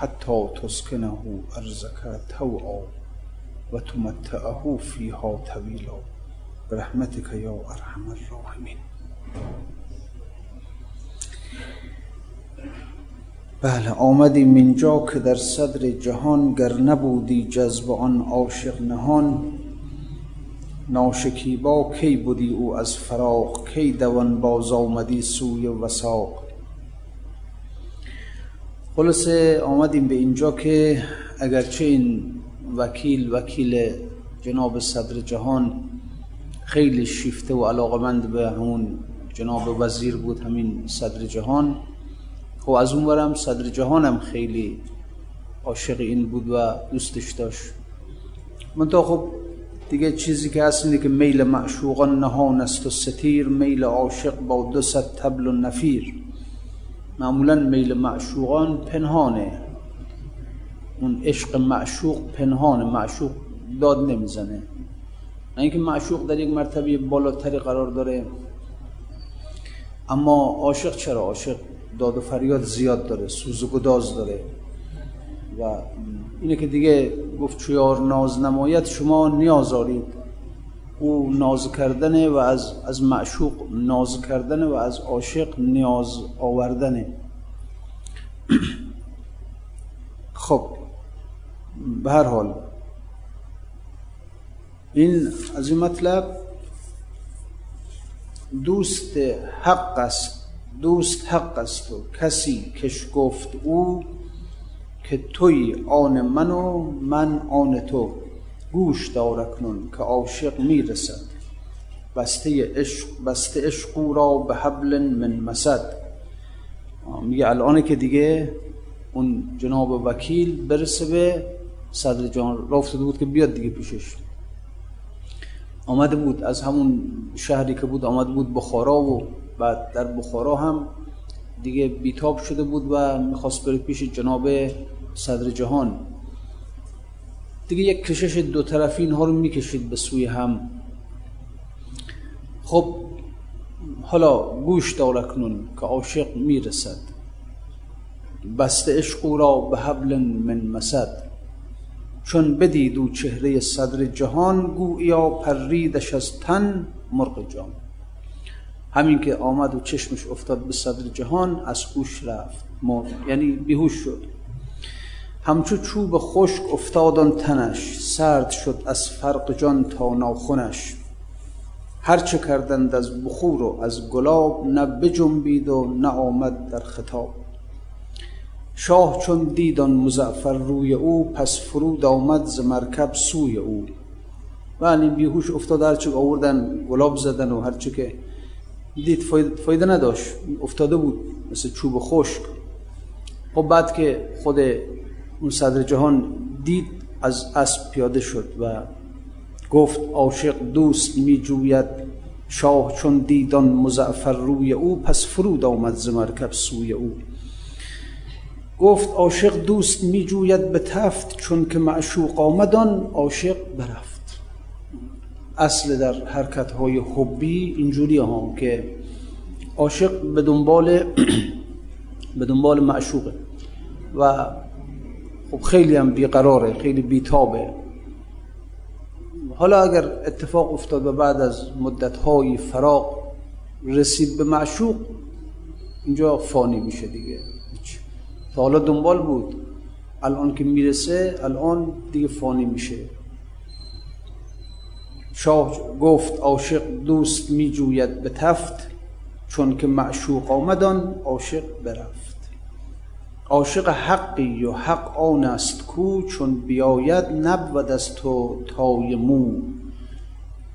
حتى تسكنه أرزك توعا وتمتعه فيها طويلا برحمتك يا أرحم الراحمين بله آمدیم اینجا که در صدر جهان گر نبودی جذب آن عاشق نهان. ناشکیبا کی بودی او از فراق؟ کی دوان باز آمدی سوی وساق خلاصه آمدیم به اینجا که اگرچه این وکیل وکیل جناب صدر جهان خیلی شیفته و علاقمند به همون جناب وزیر بود همین صدر جهان. خب از اون برم صدر جهانم خیلی عاشق این بود و دوستش داشت. منتها خب دیگه چیزی که هست اینه که میل معشوقان نهان است و ستیر میل عاشق با دو صد تبل و نفیر. معمولا میل معشوقان پنهانه. اون عشق معشوق پنهانه معشوق داد نمی‌زنه. اینکه معشوق در یک مرتبه بالاتری قرار داره اما عاشق چرا؟ عاشق داد و فریاد زیاد داره سوز و گداز داره. و اینه که دیگه گفت چیار ناز نمایت شما نیاز آرید او ناز کردنه و از, از معشوق ناز کردنه و از عاشق نیاز آوردنه خب به هر حال این از این مطلب دوست حق است دوست حق است و کسی کش گفت او که توی آن من و من آن تو. گوش دار اکنون که عاشق می‌رسد. بسته عشق بسته عشق را به حبل من مسد. میگه الان که دیگه اون جناب وکیل برسه به صدر جان. را افتاده بود که بیاد دیگه پیشش. آمده بود از همون شهری که بود آمده بود بخارا و بعد در بخارا هم دیگه بیتاب شده بود و می‌خواست بره پیش جناب صدر جهان. دیگه یک کشش دو طرفی اینها رو می‌کشید به سوی هم. خب حالا گوش دار اکنون که عاشق می‌رسد. بسته عشق را به حبل من مسد. چون بدید او چهره صدر جهان گویا پریدش از تن مرغ جان. همین که آمد و چشمش افتاد به صدر جهان از هوش رفت. مرد یعنی بیهوش شد. همچو چوب خشک افتاد تنش سرد شد از فرق جان تا ناخونش هرچه کردند از بخور و از گلاب نه بجنبید و نه آمد در خطاب. شاه چون دیدان مزعفر روی او پس فرود آمد ز مرکب سوی او. ولی بیهوش افتاد هرچه آوردن گلاب زدن و هرچه که دید فایده نداشت. افتاده بود مثل چوب خشک. خب بعد که خود اون صدر جهان دید از اسب پیاده شد و گفت عاشق دوست می جوید شاه چون دیدان مزعفر روی او پس فرود آمد ز مرکب سوی او. گفت عاشق دوست می جوید به تفت چون که معشوق آمدان عاشق برفت. اصل در حرکت های حبی اینجوری هم که عاشق به دنبال به دنبال معشوقه و خب خیلی هم بیقراره خیلی بیتابه. حالا اگر اتفاق افتاد و بعد از مدت های فراق رسید به معشوق اینجا فانی میشه دیگه. تا حالا دنبال بود. الان که می‌رسه الان دیگه فانی میشه. شاه گفت عاشق دوست میجوید به تفت چون که معشوق آمدان عاشق برفت. عاشق حقی و حق آن است کو چون بیاید نبود از تو تای مو.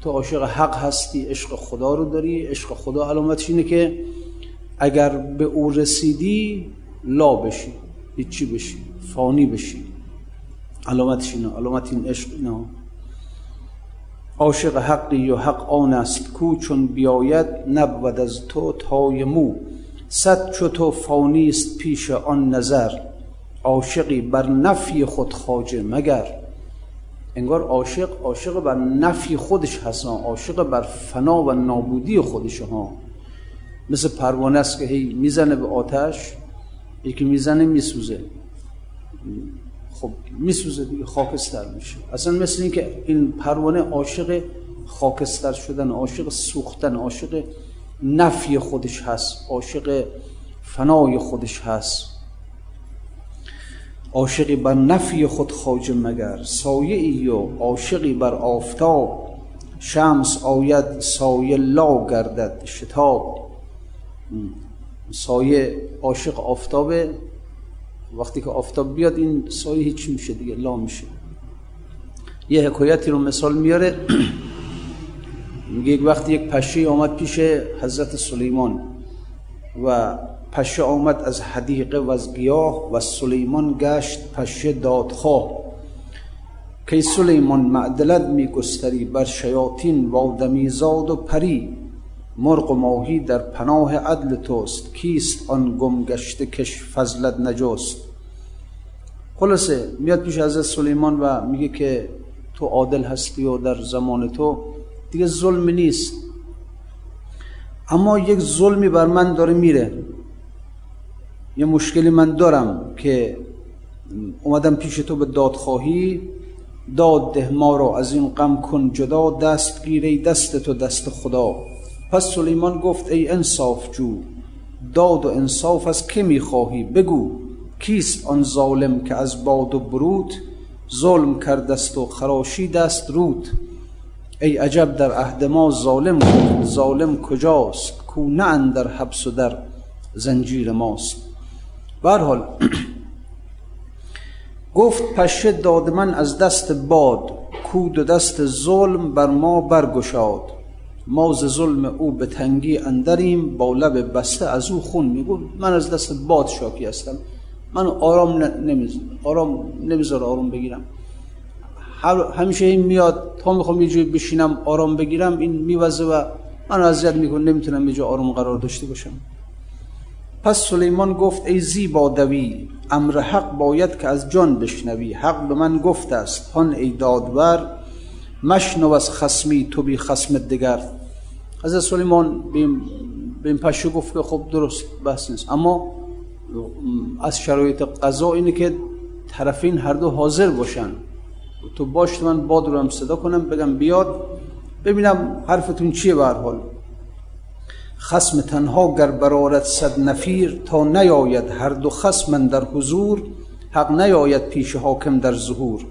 تو عاشق حق هستی عشق خدا رو داری. عشق خدا علامتش اینه که اگر به او رسیدی لا بشی هیچی بشی فانی بشی. علامتش اینه علامت این عشق اینه. عاشق حقی و حق آن است کو چون بیاید نبود از تو تای مو. صد چو تو پیش آن نظر. عاشقی بر نفی خود خواجه مگر. انگار عاشق عاشق بر نفی خودش هست عاشق بر فنا و نابودی خودش ها. مثل پروانه است که هی می‌زنه به آتش یکی می‌زنه میسوزه. خب میسوزه دیگه خاکستر میشه. اصلا مثل این که این پروانه عاشق خاکستر شدن عاشق سوختن عاشق نفی خودش هست عاشق فنای خودش هست. عاشقی بر نفی خود خواجه مگر سایه ای و عاشقی بر آفتاب؟ شمس آید سایه لا گردد شتاب. سایه عاشق آفتابه. وقتی که آفتاب بیاد این سایه هیچی میشه دیگه لا میشه. یه حکایتی رو مثال میاره. میگه یک وقتی یک پشه آمد پیش حضرت سلیمان و پشه آمد از حدیقه و از گیاه و سلیمان گشت پشه دادخواه. که سلیمان معدلت میگستری بر شیاطین و آدمیزاد و پری. مرغ و ماهی در پناه عدل توست کیست آن گم گشته کش فضلت نجست؟ خلاصه میاد پیش حضرت سلیمان و میگه که تو عادل هستی و در زمان تو دیگه ظلم نیست. اما یک ظلمی بر من داره میره. یه مشکلی من دارم که اومدم پیش تو به دادخواهی. داد ده ما رو از این غم کن جدا دست گیره دست تو دست خدا. پس سلیمان گفت ای انصاف جو داد و انصاف از که می‌خواهی؟ بگو کیست آن ظالم که از باد و برود؟ ظلم کردست و خراشی دست رود. ای عجب در عهد ما ظالم ظالم کجاست؟ کو نه اندر حبس و در زنجیر ماست. حال گفت پشه داد من از دست باد کود و دست ظلم بر ما برگشاد. ما ز ظلم او به تنگی اندریم با لب بسته از او خون میگو من از دست باد شاکی هستم. من آرام نمیز آرام نمیذار آرام بگیرم. همیشه این میاد تا می‌خوام یه جوی بشینم آرام بگیرم این میوزه و من اذیت می‌کنه نمی‌تونم یه جا آرام قرار داشته باشم. پس سلیمان گفت ای زیبا دوی امر حق باید که از جان بشنوی. حق به من گفت است هان ای دادور مشنو از خسمی تو بی خسم دگر. از سلیمان به این پشه گفت که خب درست بحث نیست. اما از شرایط قضا اینه که طرفین هر دو حاضر باشن. تو باش من باد رو هم صدا کنم بگم بیاد. ببینم حرفتون چیه به حال. خسم تنها گر برارت صد نفیر تا نیاید هر دو خسم در حضور حق نیاید پیش حاکم در ظهور.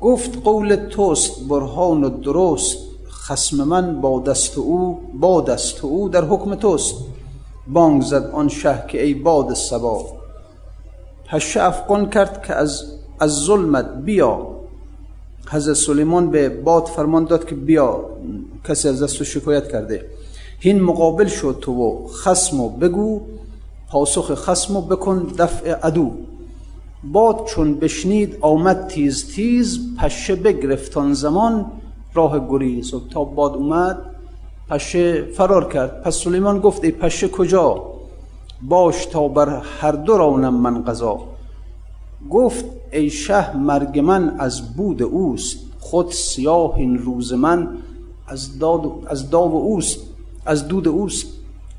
گفت قول توست برهان و درست. خسم من با دست او با دست او در حکم توست. بانگ زد آن شه که ای باد سبا پشه افغان کرد که از از ظلمت بیا. حضرت سلیمان به باد فرمان داد که بیا. کسی از دست شکایت کرده. هین مقابل شد تو و خسمو بگو. پاسخ خسمو بکن دفع عدو. باد چون بشنید آمد تیز تیز. پشه بگرفتان زمان. راه گریز. و تا باد اومد. پشه فرار کرد. پس سلیمان گفت ای پشه کجا؟ باش تا بر هر دو رانم من قضا. گفت ای شه مرگ من از بود اوست خود سیاه این روز من از داد از داو اوست از دود اوست.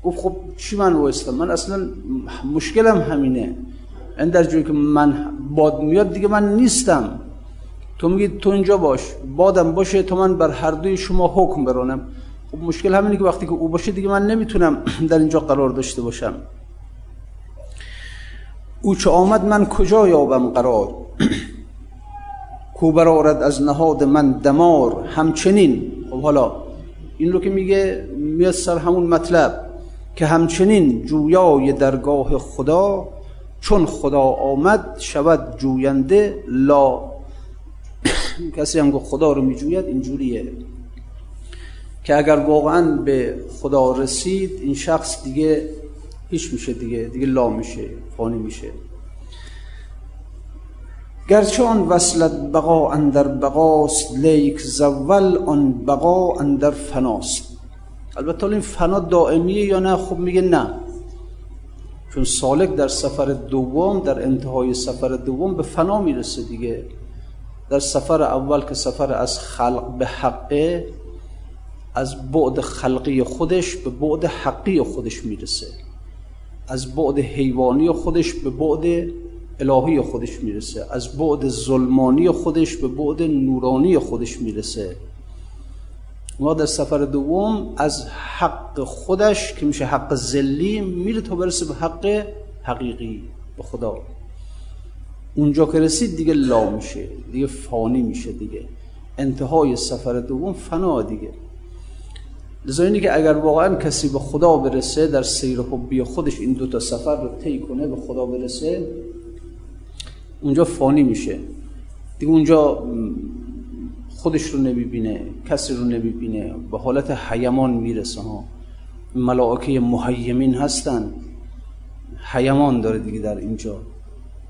گفت خب چی من وایستم؟ من اصلا مشکلم همینه. این در جایی که من باد میاد دیگه من نیستم. تو میگی تو اینجا باش بادم باشه تا من بر هر دوی شما حکم برانم. خب مشکل همینه که وقتی که او باشه دیگه من نمی‌تونم در اینجا قرار داشته باشم. او چه آمد من کجا یابم قرار؟ کو برارد از نهاد من دمار همچنین؟ خب حالا این رو که میگه میاد سر همون مطلب که همچنین جویای درگاه خدا چون خدا آمد شود جوینده لا. کسی هم خدا رو میجوید اینجوریه. که اگر واقعا به خدا رسید این شخص دیگه هیچ میشه دیگه دیگه لا میشه فانی میشه. گرچه آن وصلت بقا اندر بقاست لیک زول آن بقا اندر فناست. البته این فنا دائمیه یا نه؟ خب میگه نه. چون سالک در سفر دوم در انتهای سفر دوم به فنا می‌رسه دیگه. در سفر اول که سفر از خلق به حقه از بعد خلقی خودش به بعد حقی خودش می‌رسه. از بعد حیوانی خودش به بعد الهی خودش می‌رسه. از بعد ظلمانی خودش به بعد نورانی خودش می‌رسه. ما در سفر دوم از حق خودش که میشه حق زلی میره تا برسه به حق حقیقی به خدا. اونجا که رسید دیگه لا میشه دیگه فانی میشه دیگه. انتهای سفر دوم فنا دیگه. لذا اینی که اگر واقعا کسی به خدا برسه در سیر حبی خودش این دوتا سفر رو طی کنه به خدا برسه اونجا فانی میشه. دیگه اونجا خودش رو نمی‌بینه کسی رو نمی‌بینه به حالت حیمان می‌رسه ها. ملائکه محیمین هستن حیمان داره دیگه در اینجا.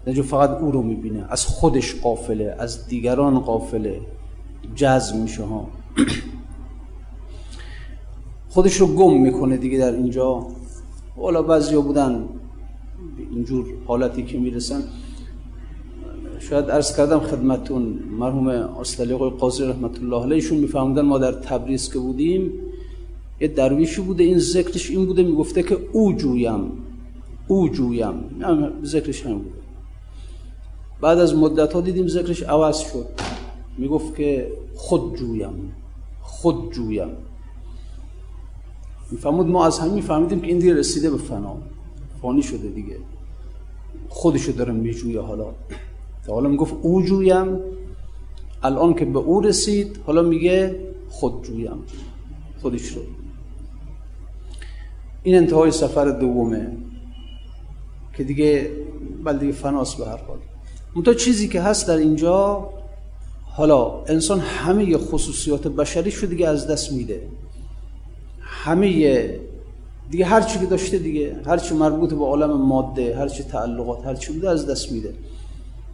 اینجا فقط او رو می‌بینه از خودش قافله از دیگران قافله. جذب میشه ها. خودش رو گم می‌کنه دیگه در اینجا. والا بعضیا بودن اینجور حالتی که می‌رسن. شاید عرض کردم خدمتون مرحوم استالیق قاضی رحمت الله علیهشون میفهمدن ما در تبریز که بودیم. یه درویشی بوده این ذکرش این بوده می‌گفته که او جویم او جویم. ذکرش هم بوده. بعد از مدت ها دیدیم ذکرش عوض شد. می‌گفت که خود جویم خود جویم. میفهمود ما از همین فهمیدیم که این دیگه رسیده به فنا. فانی شده دیگه. خودشو داره میجویه حالا. حالا می‌گفت او جویم الان که به او رسید حالا میگه خود جویم. خودش رو. این انتهای سفر دومه که دیگه بل دیگه فناس به هر حال. اون چیزی که هست در اینجا حالا انسان همه خصوصیات بشریش رو دیگه از دست میده. همه دیگه هر چی که داشته دیگه هر چی مربوط به عالم ماده هر چی تعلقات هر چی بوده از دست میده.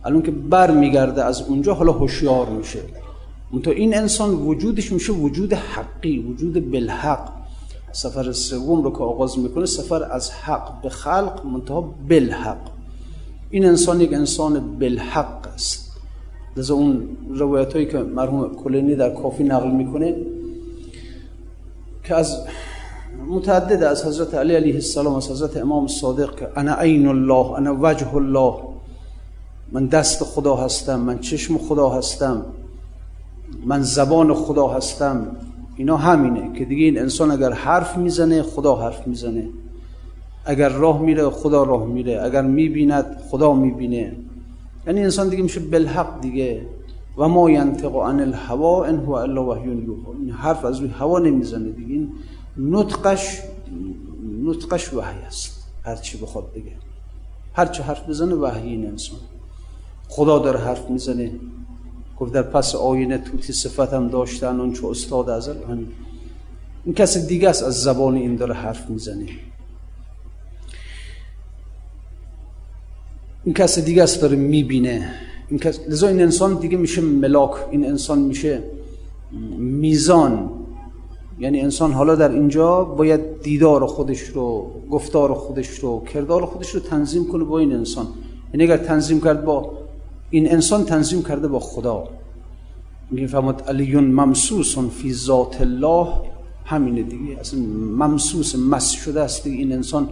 الان که بر میگرده از اونجا حالا هوشیار میشه. منتها این انسان وجودش میشه وجود حقی وجود بالحق. سفر سوم رو که آغاز می‌کنه سفر از حق به خلق منتها بالحق. این انسان یک انسان بالحق است. لذا اون روایت هایی که مرحوم کلینی در کافی نقل می‌کنه که از متعدد از حضرت علی علیه السلام از حضرت امام صادق که انا عین الله انا وجه الله من دست خدا هستم من چشم خدا هستم من زبان خدا هستم اینا همینه که دیگه این انسان اگر حرف می‌زنه خدا حرف می‌زنه. اگر راه میره خدا راه میره. اگر می‌بیند خدا می‌بینه. یعنی انسان دیگه میشه بالحق دیگه. و ما ینطق عن الهوا ان هو الا وحی این حرف از روی هوا نمی‌زنه دیگه. این نطقش نطقش وحی است. هر چی بخواد بگه. هر چه حرف بزنه وحی این انسان. خدا داره حرف می‌زنه. گفت در پس آینه توتی صفت هم داشتن اون چه استاد ازل. همین. این کسی دیگه است از زبان این داره حرف می‌زنه. این کسی دیگه است داره می‌بینه. این کس... لذا این انسان دیگه میشه ملاک این انسان میشه میزان. یعنی انسان حالا در اینجا باید دیدار خودش رو گفتار خودش رو کردار خودش رو تنظیم کنه با این انسان. یعنی اگر تنظیم کرد با این انسان تنظیم کرده با خدا. میگه فهمت علیون ممسوس فی ذات الله. همینه دیگه. اصلا ممسوس مس شده است این انسان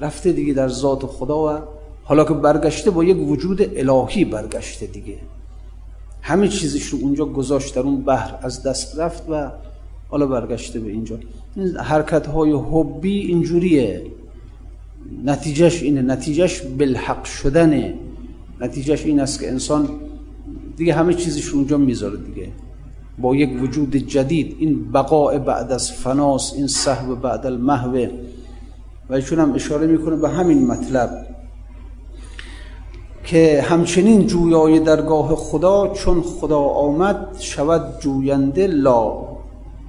رفته دیگه در ذات خدا و حالا که برگشته با یک وجود الهی برگشته دیگه. همه چیزش رو اونجا گذاشت در اون بحر از دست رفت و حالا برگشته به اینجا. حرکت های حبی اینجوریه. نتیجهش اینه. نتیجهش بالحق شدنه. نتیجهش این است که انسان دیگه همه چیزش اونجا می‌ذاره دیگه. با یک وجود جدید. این بقاء بعد از فناس این صحب بعد المحوه و ایشون هم اشاره می‌کنه به همین مطلب. که همچنین جویای درگاه خدا چون خدا آمد شود جوینده لا.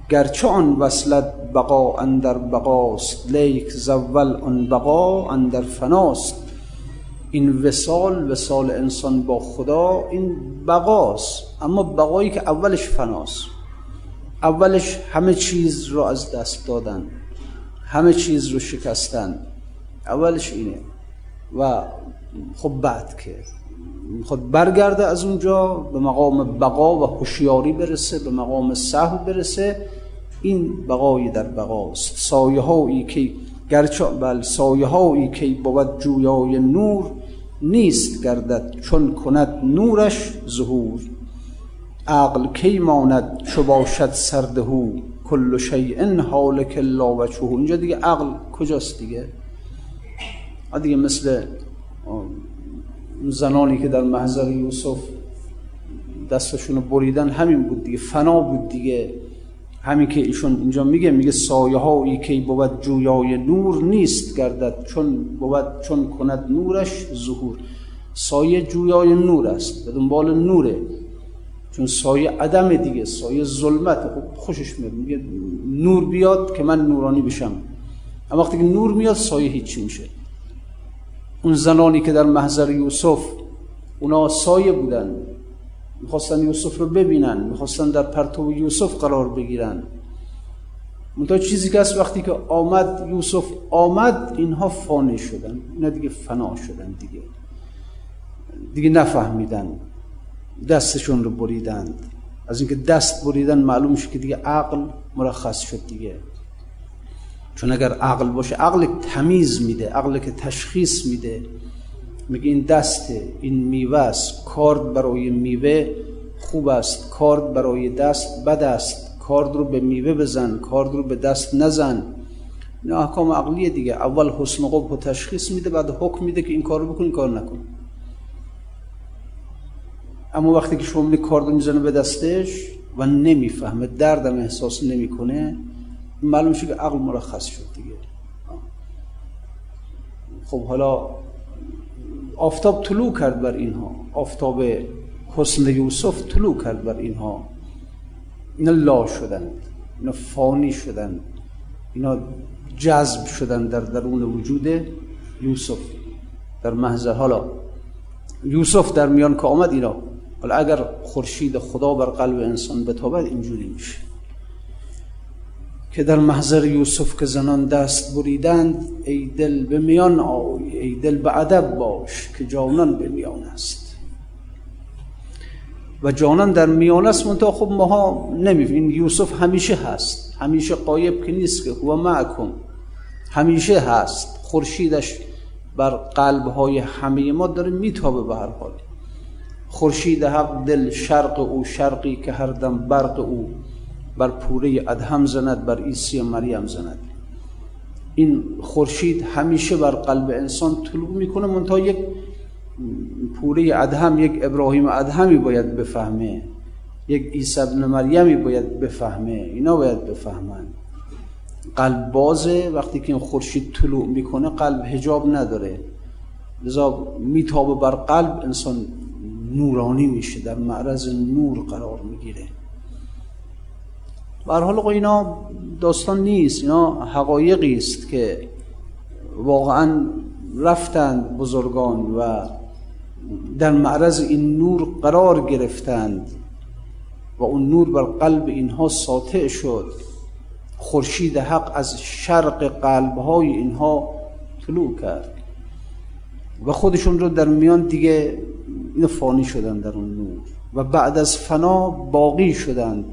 گرچه آن وصلت بقا اندر بقاست لیک زول آن بقا اندر فناست. این وسال وسال انسان با خدا این بقاست. اما بقایی که اولش فناست. اولش همه چیز رو از دست دادن همه چیز رو شکستن. اولش اینه. و خب بعد که خود برگرده از اونجا به مقام بقا و هوشیاری برسه به مقام صحو برسه. این بقای در بقاست. سایه هایی که گرچه بل سایه هایی که بود جویای نور نیست گردد چون کند نورش ظهور. عقل کی ماند چو باشد سردهو کل شیء حالک لا وجهه. اینجا دیگه عقل کجاست دیگه؟ دیگه مثل زنانی که در محضر یوسف دستشون بریدن همین بود دیگه فنا بود دیگه. همین که ایشون اینجا میگه میگه سایه هایی که بود جویای نور نیست گردد چون بود چون کند نورش ظهور. سایه جویای نور است به دنبال نوره. چون سایه عدم دیگه سایه ظلمت. خب خوشش میاد میگه نور بیاد که من نورانی بشم. اما وقتی که نور میاد سایه هیچی میشه. اون زنانی که در محضر یوسف اونا سایه بودن. می‌خواستن یوسف رو ببینن می‌خواستن در پرتو یوسف قرار بگیرن. منتها چیزی که از وقتی که آمد یوسف آمد اینها فانی شدن. اینا دیگه فنا شدن دیگه. دیگه نفهمیدن. دستشون رو بریدند از اینکه دست بریدن معلوم شد که دیگه عقل مرخص شد دیگه. چون اگر عقل باشه عقل تمیز میده عقل که تشخیص میده میگه این دسته این میوه است. کارد برای میوه خوب است. کارد برای دست بد است. کارد رو به میوه بزن کارد رو به دست نزن. این احکام عقلیه دیگه. اول حسن قبح تشخیص میده بعد حکم میده که این کار رو بکن این کار نکن. اما وقتی که شما کارد می‌زنه به دستش و نمی‌فهمه دردم احساس نمی‌کنه معلوم شد که عقل مرخص شد دیگه. خب حالا آفتاب طلوع کرد بر اینها. آفتاب حسن یوسف طلوع کرد بر اینها. اینا لا شدند. اینا فانی شدند. اینا جذب شدن در درون وجود یوسف. در محضر حالا یوسف در میان که آمد اینا. حالا اگر خورشید خدا بر قلب انسان بتابد اینجوری میشه. که در محضر یوسف که زنان دست بریدند ای دل به میان آی ای دل به ادب باش که جانان به میان است. و جانان در میان است منتها خب ماها نمی‌فهمیم یوسف همیشه هست. همیشه قایب که نیست که هو معکم. همیشه هست. خورشیدش بر قلب های همه ما داره میتابه به هر حال. خورشید حق دل شرق او شرقی که هر دم برق او. بر پوره ادهم زند بر عیسی مریم زند. این خورشید همیشه بر قلب انسان طلوع می‌کنه منتها یک پوره ادهم یک ابراهیم ادهمی باید بفهمه. یک عیسی ابن مریمی باید بفهمه. اینا باید بفهمن. قلب بازه. وقتی که این خورشید طلوع می‌کنه قلب هجاب نداره. لذا میتابه بر قلب انسان نورانی میشه در معرض نور قرار می‌گیره. بر حال اینا داستان نیست. اینا حقایقی است که واقعا رفتند بزرگان و در معرض این نور قرار گرفتند و اون نور بر قلب اینها ساطع شد. خورشید حق از شرق قلبهای اینها طلوع کرد و خودشون رو در میان دیگه این فانی شدن در اون نور و بعد از فنا باقی شدند.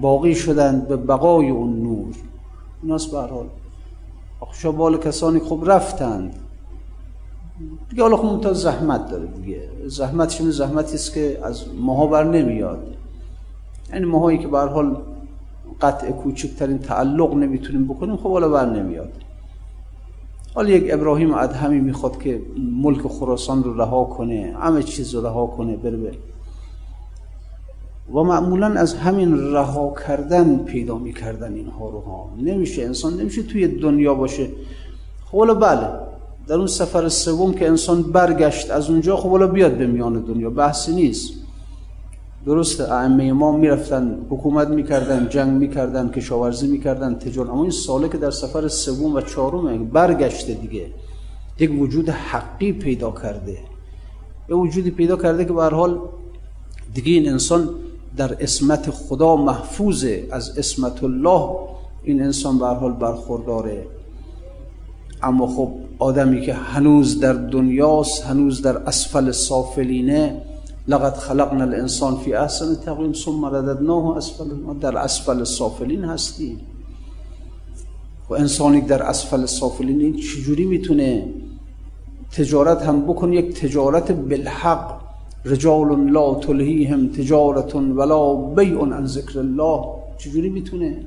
باقی شدند به بقای اون نور. ایناست به حال. بال کسانی خوب رفتند. دیگه حالا خب زحمت داره دیگه. زحمت شما زحمتی است که از ماها بر نمیاد. یعنی ماهایی که به حال قطع کوچکترین تعلق نمی‌تونیم بکنیم خب حالا بر نمیاد. حالا یک ابراهیم ادهمی می‌خواد که ملک خراسان رو رها کنه همه چیز رو رها کنه بره بره و معمولا از همین رها کردن پیدا می‌کردن اینها رو ها. نمیشه انسان نمیشه توی دنیا باشه. خب بله در اون سفر سوم که انسان برگشت از اونجا خب حالا بیاد به میان دنیا. بحثی نیست. درست ائمه ما می‌رفتن حکومت می‌کردن جنگ می‌کردن کشاورزی می‌کردن تجارت. اما این ساله که در سفر سوم و چهارم برگشته دیگه یک وجود حقی پیدا کرده. یه وجودی پیدا کرده که به حال دیگه این انسان در اسمت خدا محفوظه از اسمت الله این انسان به حال برخورداره. اما خب آدمی که هنوز در دنیاست هنوز در اسفل سافلینه لقد خلقنا الانسان فی احسن تقویم ثم رددناه اسفل در اسفل سافلین هستیم و انسانی در اسفل سافلین این چجوری می‌تونه تجارت هم بکن یک تجارت بالحق. رجال لا تلهیهم تجارت ولا بیع عن ذکر الله. چجوری می‌تونه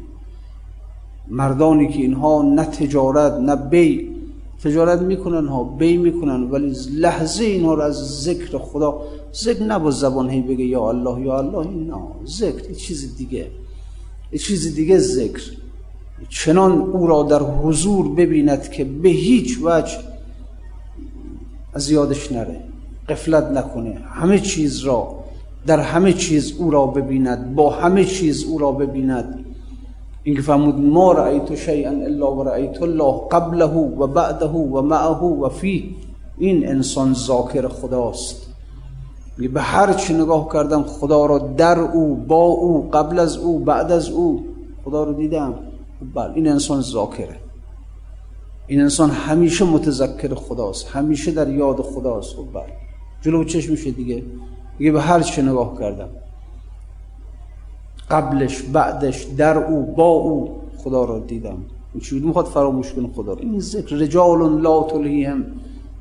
مردانی که اینها نه تجارت نه بیع تجارت می‌کنن ها بی می‌کنن ولی لحظه اینها رو از ذکر خدا ذکر نبا زبان هی بگه یا الله یا الله نه ذکر چیز دیگه چیز دیگه ذکر. چنان او را در حضور ببیند که به هیچ وجه از یادش نره. قفلت نکنه. همه چیز را در همه چیز او را ببیند با همه چیز او را ببیند. این که فرمود ما رأیت شیئا الا و رأیت الله قبله و بعده و معه و فی این انسان ذاکر خداست. به هر چی نگاه کردم خدا را در او با او قبل از او بعد از او خدا رو دیدم. بله این انسان ذاکره. این انسان همیشه متذکر خداست همیشه در یاد خداست. خب بله. جلو چشمشه دیگه. دیگه به هر چی نگاه کردم. قبلش بعدش در او با او خدا را دیدم. چی می‌خواد فراموش کنه خدا را. این ذکر رجال لا تلهیهم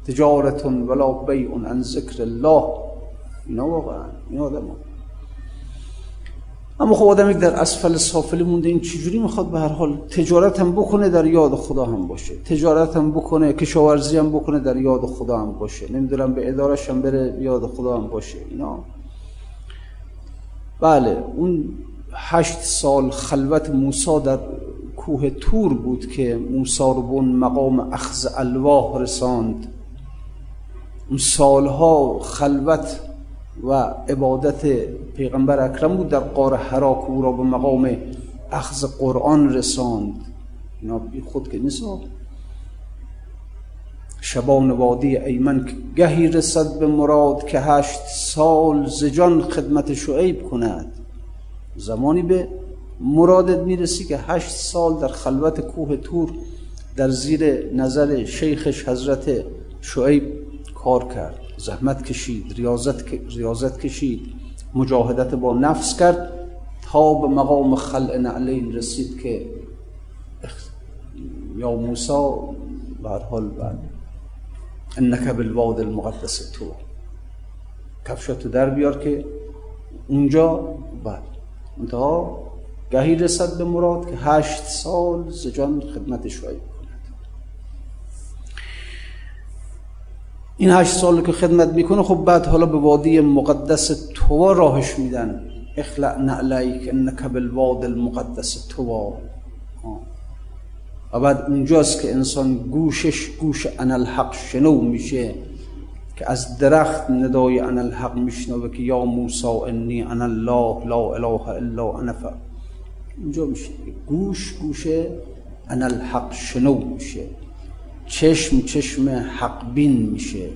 تجارت ولا بیع عن ذکر الله. اینا واقعا این آدم اما خب آدمی در اسفل سافلی مونده این چجوری می‌خواد به هر حال تجارت هم بکنه در یاد خدا هم باشه؟ تجارت هم بکنه کشاورزی هم بکنه در یاد خدا هم باشه؟ نمی‌دونم به ادارش هم بره یاد خدا هم باشه؟ اینا. بله اون هشت سال خلوت موسا در کوه تور بود که موسا رو به اون مقام اخذ الواح رساند. اون سالها خلوت و عبادت پیغمبر اکرم بود. در قار حراک او را به مقام اخذ قرآن رساند. اینا خود که نیست. شبان وادی ایمن گهی رسد به مراد که هشت سال زجان خدمت شعیب کند. زمانی به مرادت می‌رسی که هشت سال در خلوت کوه تور در زیر نظر شیخش حضرت شعیب کار کرد. زحمت کشید ریاضت, ریاضت کشید مجاهدت با نفس کرد تا به مقام خلع نعلین رسید که یا موسا بر حال بعد انک بالواد المقدس تو. کفشتو در بیار که اونجا بعد. منتها گهی رسد به مراد که هشت سال زجان خدمت شاید این هشت سال که خدمت می‌کنه خب بعد حالا به وادی مقدس توا راهش میدن. اخلع نعلیک انک بالواد المقدس توا. و بعد اونجاست که انسان گوشش گوش انالحق شنو میشه که از درخت ندای انا الحق میشنوه که یا موسی انی انا الله لا اله الا انا. ف اینجا میشه. گوش انا الحق شنو میشه. چشم چشم حق بین میشه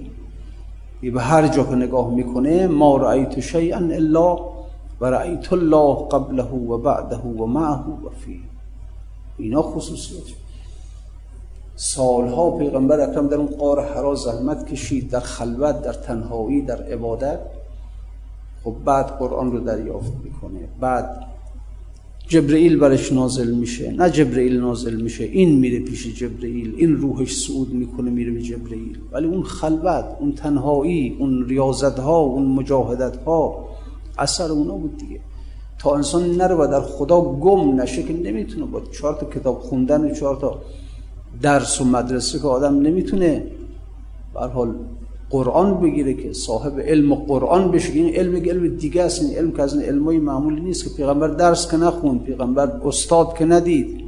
به هر جا که نگاه می‌کنه ما رأیت شیئا الا و رأیت الله قبله و بعده و معه و فی اینا خصوصیت. سالها پیغمبر اکرم در اون قار حرا زحمت کشید در خلوت در تنهایی در عبادت. خب بعد قرآن رو دریافت می‌کنه. بعد جبرئیل برش نازل میشه. نه جبرئیل نازل میشه. این میره پیش جبرئیل. این روحش صعود می‌کنه میره به جبرئیل. ولی اون خلوت اون تنهایی اون ریاضت ها اون مجاهدت ها اثر اونا بود دیگه. تا انسان نره و در خدا گم نشه که نمی‌تونه با چهار تا کتاب خوندن چهار تا درس و مدرسه که آدم نمی‌تونه به حال قرآن بگیره که صاحب علم قرآن بشه. این علم علم دیگه است این علم که از علمای معمولی نیست که پیغمبر درس که نخون پیغمبر استاد که ندید.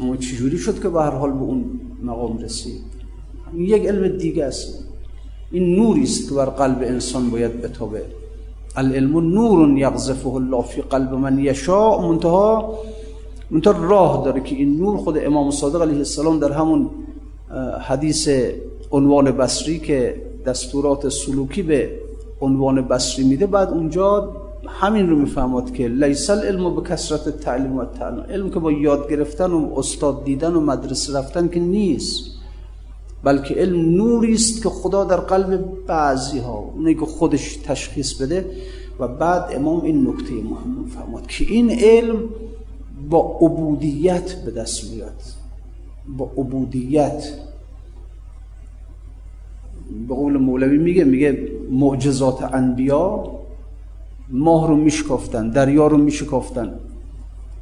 اما چجوری شد که به هر حال به اون مقام رسید؟ این یک علم دیگه است. این نوری است که بر قلب انسان باید بتابه. العلم نور یقذفه الله فی قلب من یشاء. منتها منتها راه داره که این نور خود امام صادق علیه السلام در همون حدیث عنوان بصری که دستورات سلوکی به عنوان بصری میده بعد اونجا همین رو می‌فهمد که لیس العلم به کسرت تعلیم و تعلیم علم که با یاد گرفتن و استاد دیدن و مدرسه رفتن که نیست بلکه علم نوری است که خدا در قلب بعضی ها اونی که خودش تشخیص بده. و بعد امام این نکته مهم فرماد که این علم با عبودیت به دست میاد. با عبودیت. به قول مولوی میگه میگه معجزات انبیا ماه رو میشکافتن دریا رو میشکافتن.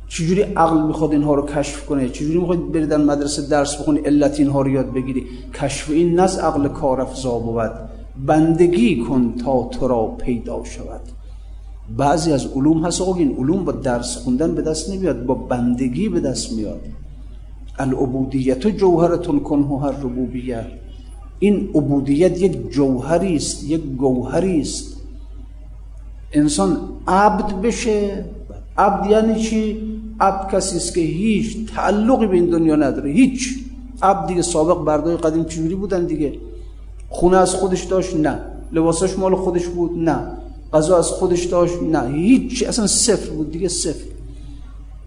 چجوری عقل می‌خواد اینها رو کشف کنه؟ چجوری می‌خواد بری در مدرسه درس بخونی علت اینها رو یاد بگیری؟ کشف این نز عقل کار افزا بود. بندگی کن تا تو را پیدا شود. بعضی از علوم هست آقا این علوم با درس خوندن به دست نمیاد با بندگی به دست میاد. العبودیت جوهرتون کن هر ربوبیت. این عبودیت یک جوهری است یک گوهری است. انسان عبد بشه عبد یعنی چی؟ عبد کسی است که هیچ تعلقی به این دنیا نداره هیچ. عبد دیگه سابق بردای قدیم چجوری بودن دیگه؟ خونه از خودش داشت؟ نه. لباسش مال خودش بود؟ نه. غذا از خودش داشت؟ نه. هیچ. اصلا صفر بود دیگه صفر.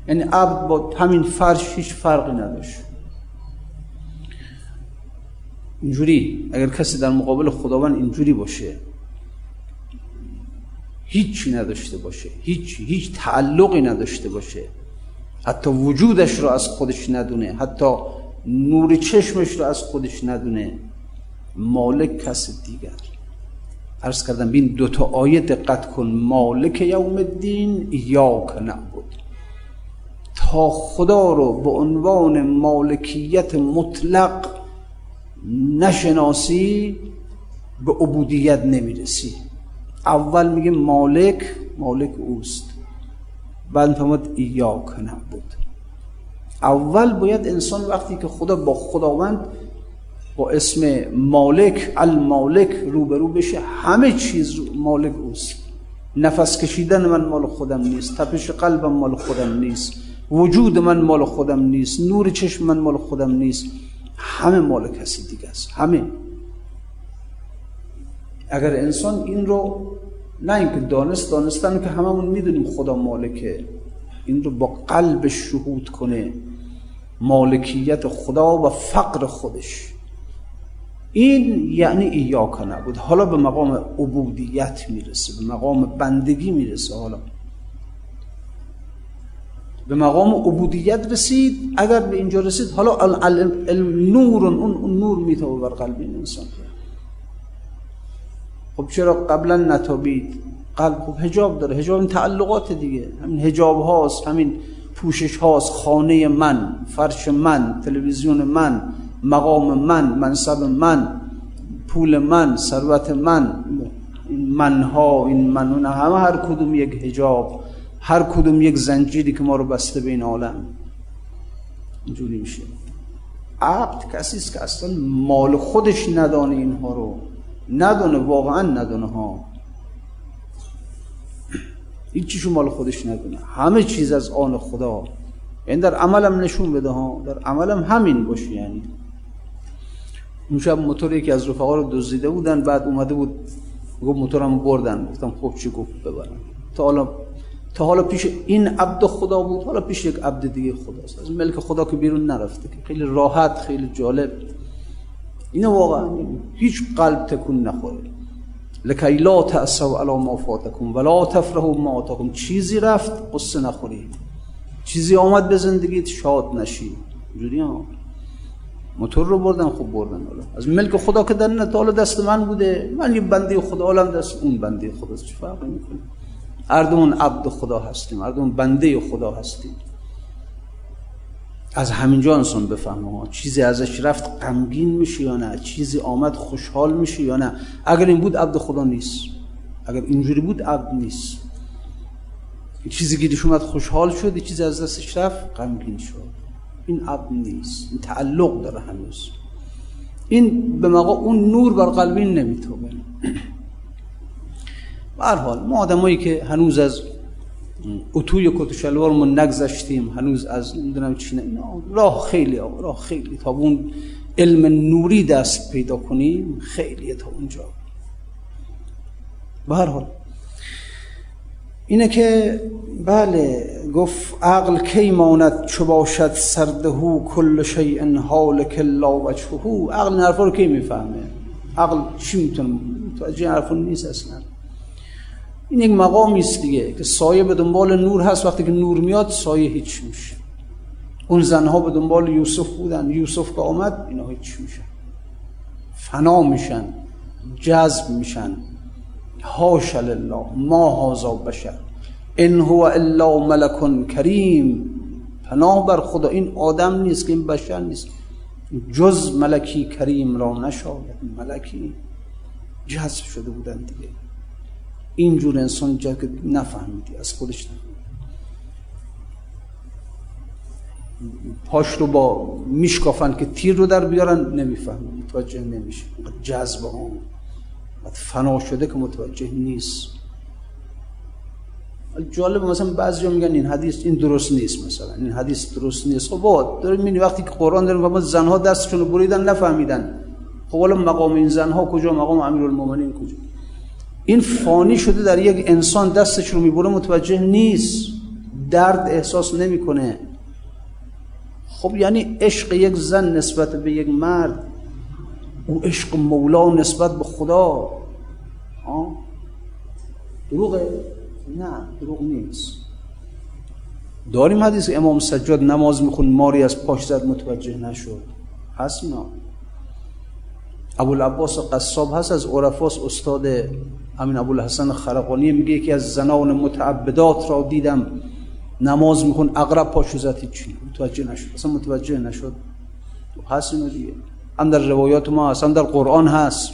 یعنی عبد با همین فرش هیچ فرقی نداشت. اینجوری اگر کسی در مقابل خداوند اینجوری باشه هیچی نداشته باشه هیچ هیچ تعلقی نداشته باشه. حتی وجودش رو از خودش ندونه حتی نور چشمش رو از خودش ندونه. مالک کس دیگر. عرض کردم بین دوتا آیه دقت کن. مالک یوم الدین یا نعبد. تا خدا رو به عنوان مالکیت مطلق نشناسی به عبودیت نمی‌رسی. اول میگه مالک مالک اوست. بعد فرمود ایاک نعبد. اول باید انسان وقتی که خدا با خداوند با اسم مالک المالک روبرو بشه همه چیز مالک اوست. نفس کشیدن من مال خودم نیست تپش قلبم مال خودم نیست وجود من مال خودم نیست نور چشم من مال خودم نیست. همه مال کسی دیگه است. همه. اگر انسان این رو نه اینکه دانست دانستن که هممون می‌دونیم خدا مالکه. این رو با قلب شهود کنه. مالکیت خدا و فقر خودش. این یعنی ایاکا نبود. حالا به مقام عبودیت می‌رسه به مقام بندگی می‌رسه. حالا به مقام عبودیت رسید. اگر به اینجا رسید حالا نور اون نور میتابه بر قلب این انسان خب چرا قبلا نتابید؟ قلب خب هجاب داره. هجاب این تعلقات دیگه. همین هجاب هاست همین پوشش هاست. خانه من فرش من تلویزیون من مقام من منصب من پول من ثروت من این منها این منونه همه هر کدوم یک هجاب هر کدوم یک زنجیری که ما رو بسته به این عالم. اینجوری میشه. عبد کسی است که اصلا مال خودش ندانه اینها رو. ندونه واقعا ندونه ها. این چیشو مال خودش ندونه. همه چیز از آن خدا. یعنی در عملم نشون بده ها. در عملم همین باشه یعنی. اون شب موتور که از رفقا رو دزدیده بودن بعد اومده بود گفت موتورم بردن. گفتم خب چی گفت؟ ببرن تا حالا تا حالا پیش این عبد خدا بود حالا پیش یک عبد دیگه خداست. از ملک خدا که بیرون نرفته که خیلی راحت خیلی جالب. اینا واقعا هیچ قلب تکون نخوره. لکی لا تأسوا علی ما فاتکم ولا تفرحوا ما آتاکم. چیزی رفت قصه نخوری. چیزی آمد به زندگیت شاد نشی. جوری ها. موتور رو بردن خوب بردن حالا. از ملک خدا که در حالا دست من بوده من یه بنده خدا حالا دست اون بنده خدا چه فرقی می‌کنه؟ اردوان عبد خدا هستیم اردوان بنده خدا هستیم. از همینجا انسان بفهمه ها چیزی ازش رفت غمگین میشه یا نه چیزی آمد خوشحال میشه یا نه. اگر این بود عبد خدا نیست اگر اینجوری بود عبد نیست. چیزی گیرش اومد خوشحال شد چیزی از دستش رفت غمگین شد. این عبد نیست این تعلق داره هنوز. این به مقا اون نور بر قلبین نمی‌تونه به حال ما آدمایی که هنوز از اتوی کت شلوارمون نگذشتیم هنوز از نمی‌دونم چی نه راه خیلی راه خیلی تا اون علم نوری دست پیدا کنیم خیلی تا اونجا. به هر حال اینه که بله گفت عقل کی ماند چو باشد سردهو کل شیء حال لا وجهه. عقل این حرفا رو کی می‌فهمه؟ عقل چی می‌تونه؟ متوجه حرفا نیست اصلا. این یک مقامی است دیگه که سایه به دنبال نور هست. وقتی که نور میاد سایه هیچ میشه. اون زنها به دنبال یوسف بودن. یوسف که آمد اینا هیچ میشن فنا میشن جذب میشن. هاش الله ما هازا بشر. ان هو الا ملک کریم. پناه بر خدا. این آدم نیست که این بشر نیست. جز ملکی کریم را نشاید. ملکی جذب شده بودن دیگه. اینجور انسان جا که نفهمیدی از خودش نفهمیدی. پاش رو با میشکافن که تیر رو در بیارن نمی‌فهمه متوجه نمیشه جذب هم. فنا شده که متوجه نیست. جالب مثلا بعضی میگن این حدیث این درست نیست مثلا. این حدیث درست نیست. خب با داره وقتی که قرآن داره ما زنها دستشون رو بریدن نفهمیدن. خب مقام این زنها کجا؟ مقام امیرالمومنین کجا؟ این فانی شده در یک انسان دستش رو می‌بره متوجه نیست. درد احساس نمی‌کنه. خب یعنی عشق یک زن نسبت به یک مرد او عشق مولا نسبت به خدا. دروغه؟ نه دروغ نیست. داریم حدیث امام سجاد نماز میخون ماری از پاش زد متوجه نشد. هست نه؟ ابو العباس قصاب هست از عرفاس استاد همین ابو الحسن خرقانی میگه یکی از زنان متعبدات را دیدم. نماز میخون اقرب پاشو زد چی؟ متوجه نشد. اصلا متوجه نشد. هست اینو دیگه. هم در روایات ما هست در قرآن هست.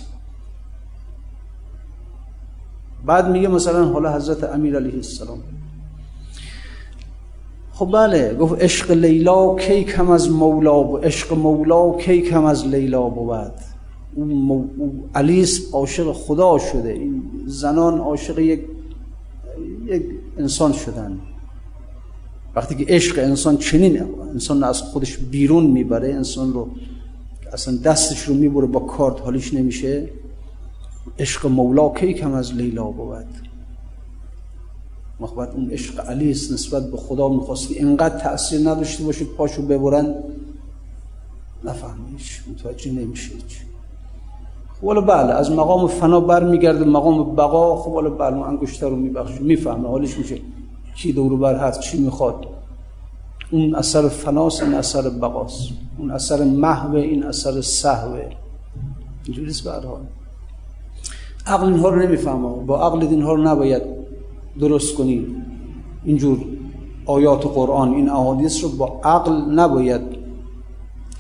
بعد میگه مثلا حالا حضرت امیر علیه السلام. خب بله گفت عشق لیلا کی کم از مولا و عشق مولا کی کم از لیلا بود؟ اون. علیس عاشق خدا شده. این زنان عاشق یک یک انسان شدن. وقتی که عشق انسان چنین انسان از خودش بیرون می‌بره انسان رو اصلا دستش رو می‌بره با کارت حالیش نمیشه. عشق مولا کی کم از لیلا بود؟ مخبت اون عشق علیس نسبت به خدا می‌خواستی اینقدر تأثیر نداشته باشید پاشو ببرن. نفهمیش متوجه نمیشید خب بله از مقام فنا برمیگرده مقام بقا خب حالا بله انگشتر رو میبخشه می‌فهمه حالش میشه کی دور بر هست چی می‌خواد. اون اثر فناس این اثر بقاست. اون اثر محو این اثر صحوه اینجوریست به حال. عقل اینها رو نمی‌فهمه. با عقل اینها رو نباید درست کنی اینجور آیات قرآن این احادیث رو با عقل نباید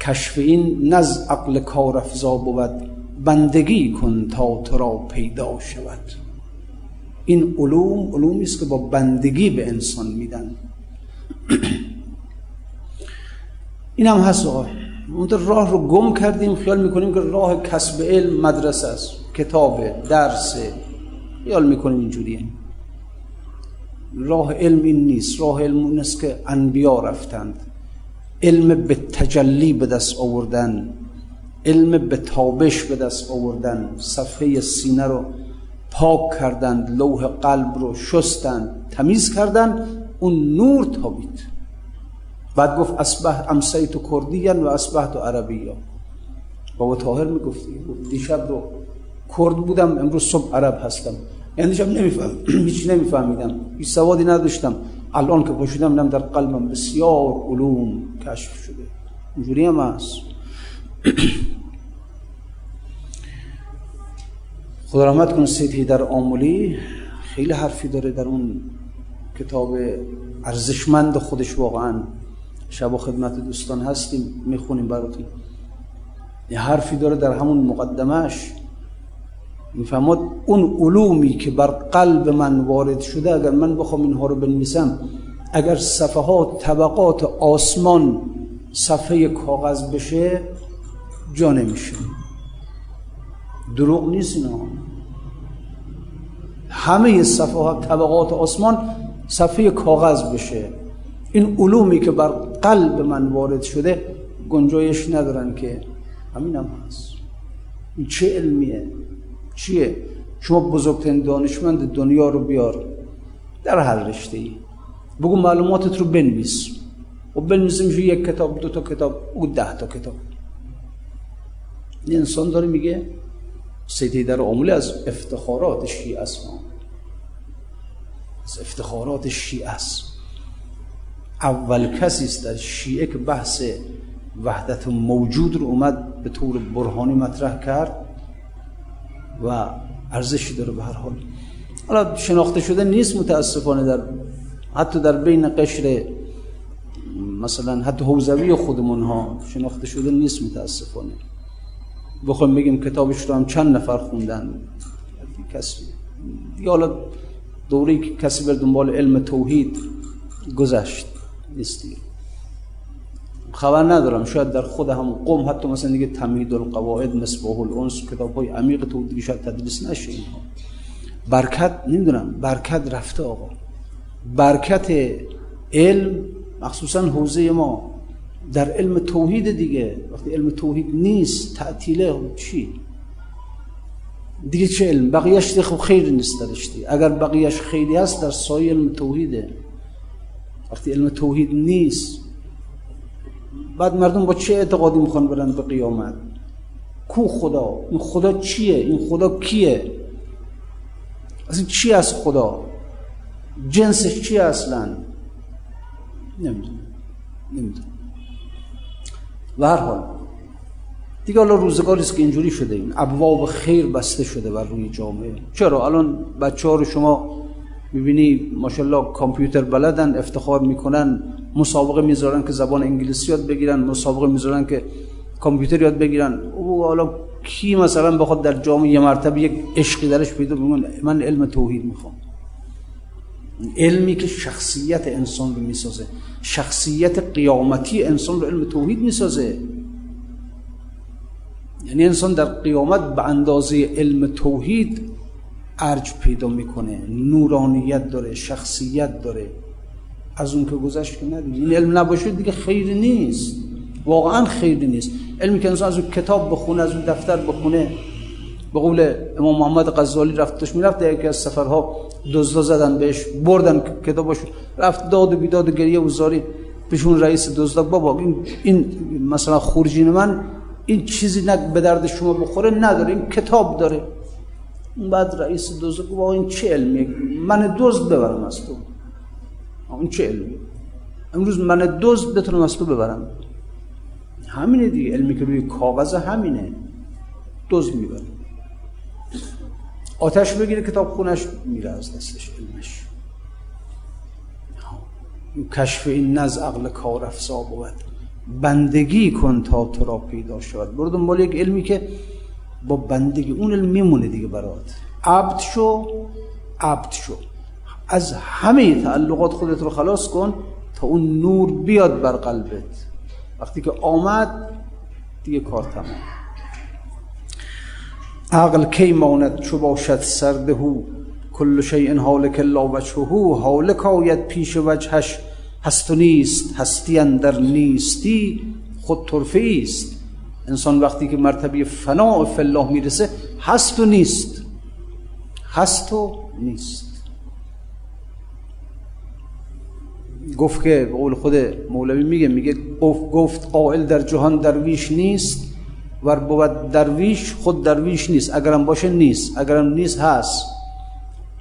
کشف این نز عقل کار افزا بود. بندگی کن تا تو را پیدا شود. این علوم علومی است که با بندگی به انسان میدن. این هم هست آقا. راه رو گم کردیم خیال می‌کنیم که راه کسب علم مدرسه است کتاب درس. خیال می‌کنیم اینجوریه. راه علم این نیست. راه علم اون است که انبیا رفتند. علم به تجلی به دست آوردن. علم به تابش به دست آوردن. صفحه سینه رو پاک کردند لوح قلب رو شستند تمیز کردند اون نور تابید. بعد گفت اصبح امسیت کردیا و اصبحت عربیا. بابا طاهر می‌گفتی دیشب رو کرد بودم امروز صبح عرب هستم. یعنی دیشب نمیفهم هیچ نمیفهمیدم هیچ سوادی نداشتم. الان که پاشیدم نم در قلبم بسیار علوم کشف شده. اینجوری هم هست. خدا رحمت کن سید در آمولی. خیلی حرفی داره در اون کتاب ارزشمند خودش. واقعا شب و خدمت دوستان هستیم می‌خونیم براتون. یه حرفی داره در همون مقدمش می‌فهمد اون علومی که بر قلب من وارد شده اگر من بخوام اینها رو بنویسم اگر صفحات طبقات آسمان صفحه کاغذ بشه جا نمیشه. دروغ نیست اینا. همه صفحات طبقات آسمان صفحه کاغذ بشه. این علومی که بر قلب من وارد شده گنجایش ندارن که. همین هم هست. این چه علمیه؟ چیه؟ شما بزرگترین دانشمند دنیا رو بیار. در هر رشته ای. بگو معلوماتت رو بنویس. و بنویس میشه یک کتاب دو تا کتاب او ده تا کتاب. این انسان داره میگه سیدی در عامل از افتخارات شیعه است از افتخارات شیعه است. اول کسی است در شیعه که بحث وحدت موجود رو اومد به طور برهانی مطرح کرد و ارزشی داره به هر حال. حالا شناخته شده نیست متاسفانه در حتی در بین قشر مثلا حتی حوزوی خودمون ها شناخته شده نیست متاسفانه. بخوایم بگیم کتابش رو هم چند نفر خوندن؟ کسی. یا حالا دوری که کسی بر دنبال علم توحید گذشت نیستی. خبر ندارم. شاید در خود هم قوم حتی مثلا دیگه تمهید القواعد مصباح الانس کتاب های عمیق تو دیگه شاید تدریس نشه اینها. برکت نمی‌دونم. برکت رفته آقا. برکت علم مخصوصا حوزه ما. در علم توحید دیگه وقتی علم توحید نیست تعطیله چی؟ دیگه چه علم؟ بقیهش دیگه خب خیر نیست درش اگر بقیهش خیلی هست در سایه علم توحیده. وقتی علم توحید نیست بعد مردم با چه اعتقادی می‌خوان برن به قیامت؟ کو خدا؟ این خدا چیه؟ این خدا کیه؟ از این چی از خدا؟ جنسش چیه اصلا؟ نمی‌دونم. نمی‌دونم. و هر حال دیگه حالا روزگاری است که اینجوری شده این. ابواب خیر بسته شده بر روی جامعه. چرا؟ الان بچه ها رو شما می‌بینی ماشاءالله کامپیوتر بلدن افتخار می‌کنن مسابقه می‌ذارن که زبان انگلیسی یاد بگیرن مسابقه می‌ذارن که کامپیوتر یاد بگیرن. او حالا کی مثلا بخواد در جامعه یه مرتبه یک عشقی درش پیدا بگن من علم توحید می‌خوام. علمی که شخصیت انسان رو می‌سازه. شخصیت قیامتی انسان رو علم توحید می‌سازه. یعنی انسان در قیامت به اندازه علم توحید ارج پیدا می‌کنه نورانیت داره شخصیت داره. از اون که گذشت که ندید. این علم نباشه دیگه خیری نیست. واقعا خیری نیست. علمی که انسان از اون کتاب بخونه از اون دفتر بخونه به قول امام محمد غزالی رفتش می‌رفت یکی از سفرها دزدا زدن بهش بردن کتابش رفت داد و بیداد و گریه و زاری پیشون رئیس دزدا بابا این, این مثلا خورجین من این چیزی نه به درد شما بخوره نداره این کتاب داره. بعد رئیس دزد گفت این چه علمیه؟ من دزد ببرم از تو. این چه علمی امروز من دزد بتونم از تو ببرم. همینه دیگه علمی که روی کاغذ همینه. دزد می‌بره. آتش بگیره کتاب خونش میره از دستش علمش. کشف این نز عقل کار افزا بود. بندگی کن تا تو را پیدا شود. برو دنبال یک علمی که با بندگی اون علم میمونه دیگه برات. عبد شو عبد شو. از همه تعلقات خودت رو خلاص کن تا اون نور بیاد بر قلبت. وقتی که آمد دیگه کار تمام. عقل کی ماند چو باشد سردهو کل شیء حالک لا وجهه. حالک آید پیش وجهش. هست و نیست هستی اندر نیستی خود طرفه است انسان وقتی که مرتبه فنا فی الله می‌رسه هست و نیست. هست و نیست. گفت که قول خود مولوی میگه میگه گفت قائل در جهان درویش نیست. ور بود درویش خود درویش نیست اگرم باشه نیست اگرم نیست هست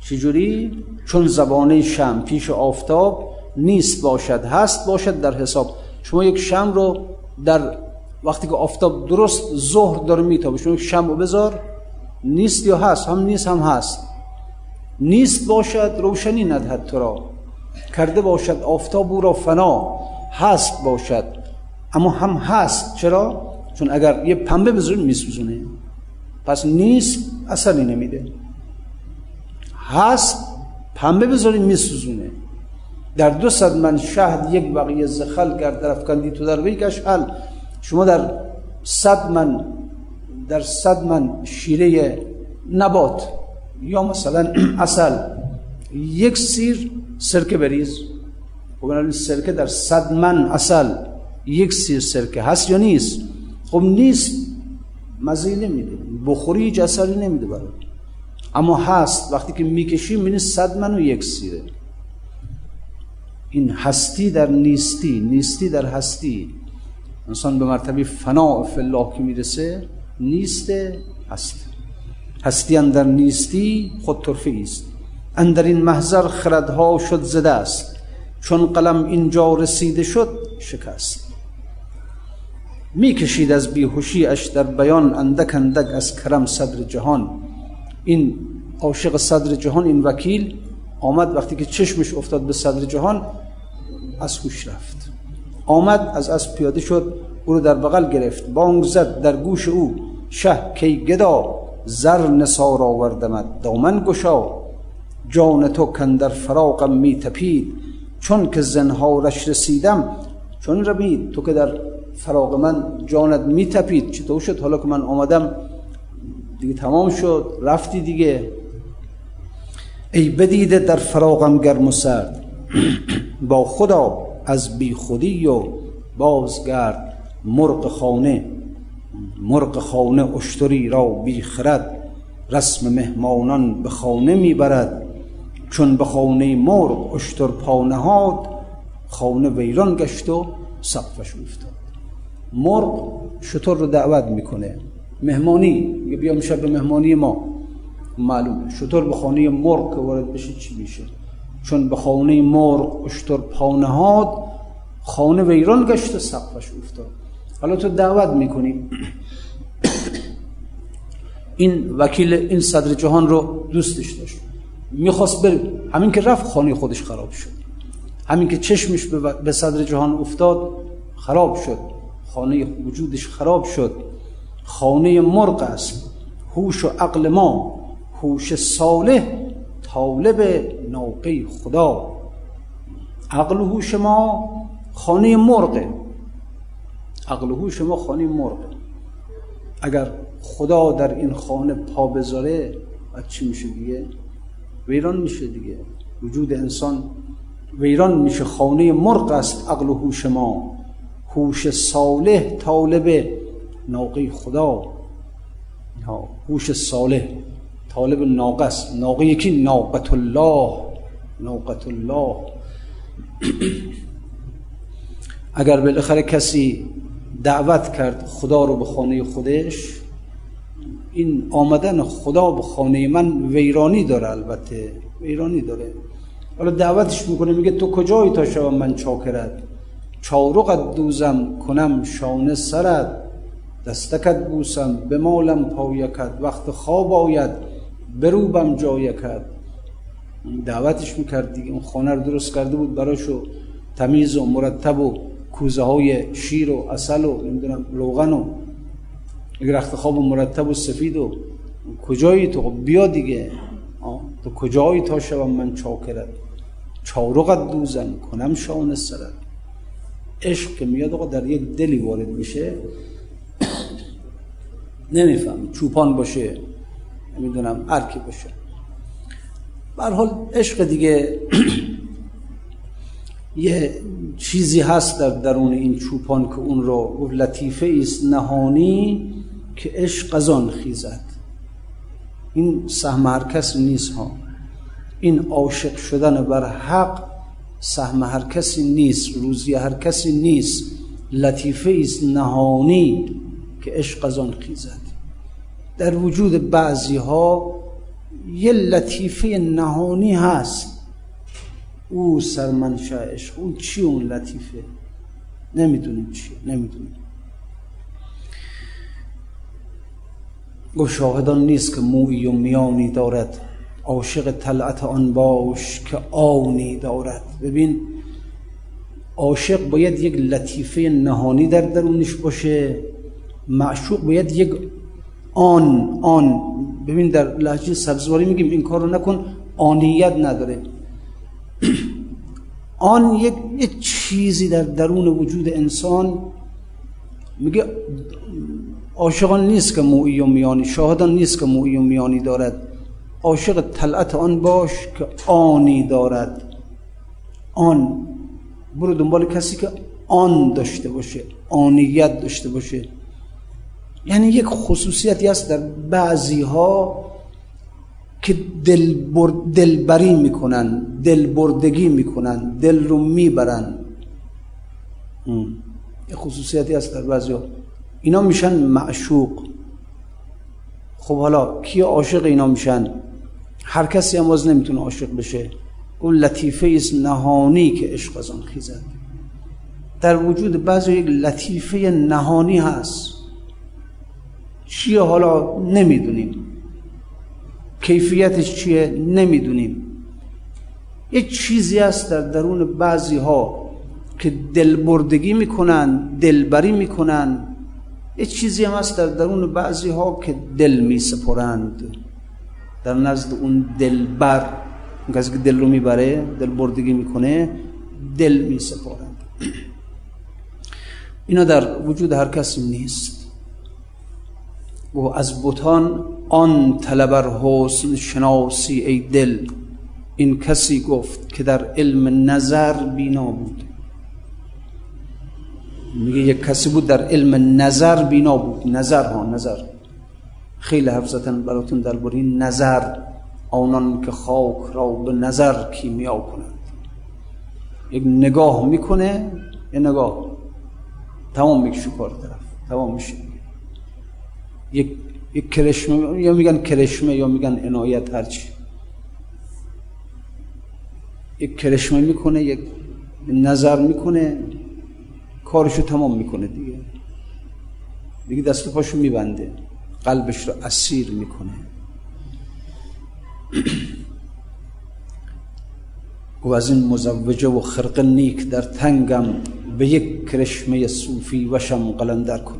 چجوری چون زبانه شم پیش آفتاب نیست باشد هست باشد در حساب شما یک شم رو در وقتی که آفتاب درست ظهر داره میتابه شما یک شم رو بذار نیست یا هست هم نیست هم هست نیست باشد روشنی ندهد تو را کرده باشد آفتاب او را فنا هست باشد اما هم هست چرا؟ چون اگر یه پنبه بذاریم میسوزونه پس نیست اثری نمیده. هست پنبه بذاریم میسوزونه. در دو صد من شهد یک بقیه زخل گرد در افکندی تو در ویگش حل. شما در صد من در صد من شیره نبات یا مثلا اصل یک سیر سرکه بریز. خب سرکه در صد من اصل یک سیر سرکه هست یا نیست؟ خب نیست مزه نمیده. بخوری اثری نمیده برای اما هست. وقتی که می‌کشی می‌بینی صد من و یک سیره. این هستی در نیستی نیستی در هستی. انسان به مرتبه فنا فی الله که می‌رسه نیست هست. هستی در نیستی خود طرفی است اندر این محضر خردها شد زده است. چون قلم اینجا رسیده شد شکست. می‌کشید از بیهوشی اش در بیان اندک اندک از کرم صدر جهان. این عاشق صدر جهان این وکیل آمد وقتی که چشمش افتاد به صدر جهان از هوش رفت. آمد از از پیاده شد او رو در بغل گرفت. بانگ زد در گوش او شه کی گدا زر نسار آوردمد دامن گشا. جان تو کندر فراقم می تپید چون که زنهارش رسیدم چون ربید تو که در فراق من جانت می تپید چطور شد؟ حالا که من آمدم دیگه تمام شد. رفتی دیگه. ای بدیده در فراغم گرم و سرد. با خدا از بی خودی و بازگرد مرغ خانه. مرغ خانه اشتری را بی خرد. رسم مهمانان به خانه می‌برد. چون به خانه مرغ اشتر پانهاد خانه ویران گشت و سقفش افتاد مرغ شطور رو دعوت می‌کنه. مهمانی میگه بیام شب مهمانی ما. معلومه شطور به خانه مرغ که وارد بشه چی میشه؟ چون به خانه مرغ اشتر پانهاد خانه ویران گشت و سقفش افتاد. حالا تو دعوت می‌کنی. این وکیل این صدر جهان رو دوستش داشت. می‌خواست بره. همین که رفت خانه خودش خراب شد. همین که چشمش به صدر جهان افتاد خراب شد. خانه وجودش خراب شد. خانه مرغ است. هوش و عقل ما. هوش صالح طالب ناقه خدا. عقل و هوش ما خانه مرغه عقل و هوش ما خانه مرغ. اگر خدا در این خانه پا بذاره بعد چی میشه دیگه؟ ویران میشه دیگه. وجود انسان ویران میشه. خانه مرغ است عقل و هوش ما. هوش صالح طالب ناقه خدا. هوش صالح طالب ناقه است. ناقه یکی ناقت الله ناقت الله اگر بالاخره کسی دعوت کرد خدا رو به خانه خودش این آمدن خدا به خانه من ویرانی داره البته. ویرانی داره. حالا دعوتش می‌کنه میگه تو کجایی تا شوم من چاکرت؟ چارقت دوزم کنم شانه سرت دستکت بوسم به مالم پایکت وقت خواب آید بروبم جایکت. دعوتش می‌کرد دیگه اون خانه رو درست کرده بود براشو تمیز و مرتب و کوزه های شیر و اصل و نمی‌دونم روغن و یک رخت خواب مرتب و سفید و کجایی تو؟ خب بیا دیگه. تو کجایی تا شوم من چاکرت؟ چارقت دوزن کنم شان سرت. عشق که میاد آقا در یک دلی وارد میشه نمیفهم چوپان باشه نمی‌دونم هر باشه. به حال عشق دیگه یه چیزی هست در درون این چوپان که اون رو لطیفه است نهانی که عشق از آن خیزد. این سهم هر نیست ها. این عاشق شدن بر حق سهم هر کسی نیست روزی هر کسی نیست لطیفه است نهانی که عشق از آن خیزد. در وجود بعضی ها یه لطیفه نهانی هست. او سرمنشا عشق اون چی اون لطیفه؟ نمی‌دونیم چیه نمی‌دونیم. گفت شاهدان نیست که موی و میانی دارد. عاشق طلعت آن باش که آنی دارد. ببین عاشق باید یک لطیفه نهانی در درونش باشه. معشوق باید یک آن آن. ببین در لحجه سبزواری میگیم این کار رو نکن آنیت نداره. آن یک, چیزی در درون وجود انسان میگه عاشقان نیست که موعی و میانی شاهدان نیست که موعی و میانی دارد. عاشق طلعت آن باش که آنی دارد. آن برو دنبال کسی که آن داشته باشه آنیت داشته باشه. یعنی یک خصوصیتی هست در بعضی ها که دل دلبری می‌کنن دلبردگی می‌کنن دل رو می‌برن. یک خصوصیتی هست در بعضی ها اینا میشن معشوق. خب حالا کی عاشق اینا میشن؟ هر کسی هم باز نمی‌تونه عاشق بشه. اون لطیفه است نهانی که عشق از آن خیزد. در وجود بعضی یک لطیفه نهانی هست. چیه حالا نمی‌دونیم. کیفیتش چیه نمی‌دونیم. یک چیزی هست در درون بعضی ها که دلبردگی می‌کنن دلبری می‌کنن. یک چیزی هم هست در درون بعضی ها که دل میسپرند. در نزد اون دلبر اون کسی که دل رو می‌بره دل بردگی می‌کنه دل میسپارند. اینا در وجود هر کسی نیست. و از بوتان آن طلبر حسن شناسی ای دل. این کسی گفت که در علم نظر بینا بود. میگه یک کسی بود در علم نظر بینا بود. نظر ها نظر. خیلی حرف زدن براتون درباره نظر آنان که خاک را به نظر کیمیا کنند. یک نگاه می‌کنه یه نگاه. تمام می‌کشه کار طرف تمام میشه. یک یک کرشمه یا میگن کرشمه یا میگن عنایت هرچی یک کرشمه می‌کنه یک نظر می‌کنه کارشو تمام می‌کنه دیگه. دیگه دست پاشو میبنده. قلبش رو اسیر می‌کنه. و از این مزوجه و خرق نیک در تنگم به یک کرشمه صوفی وشم قلندر کن.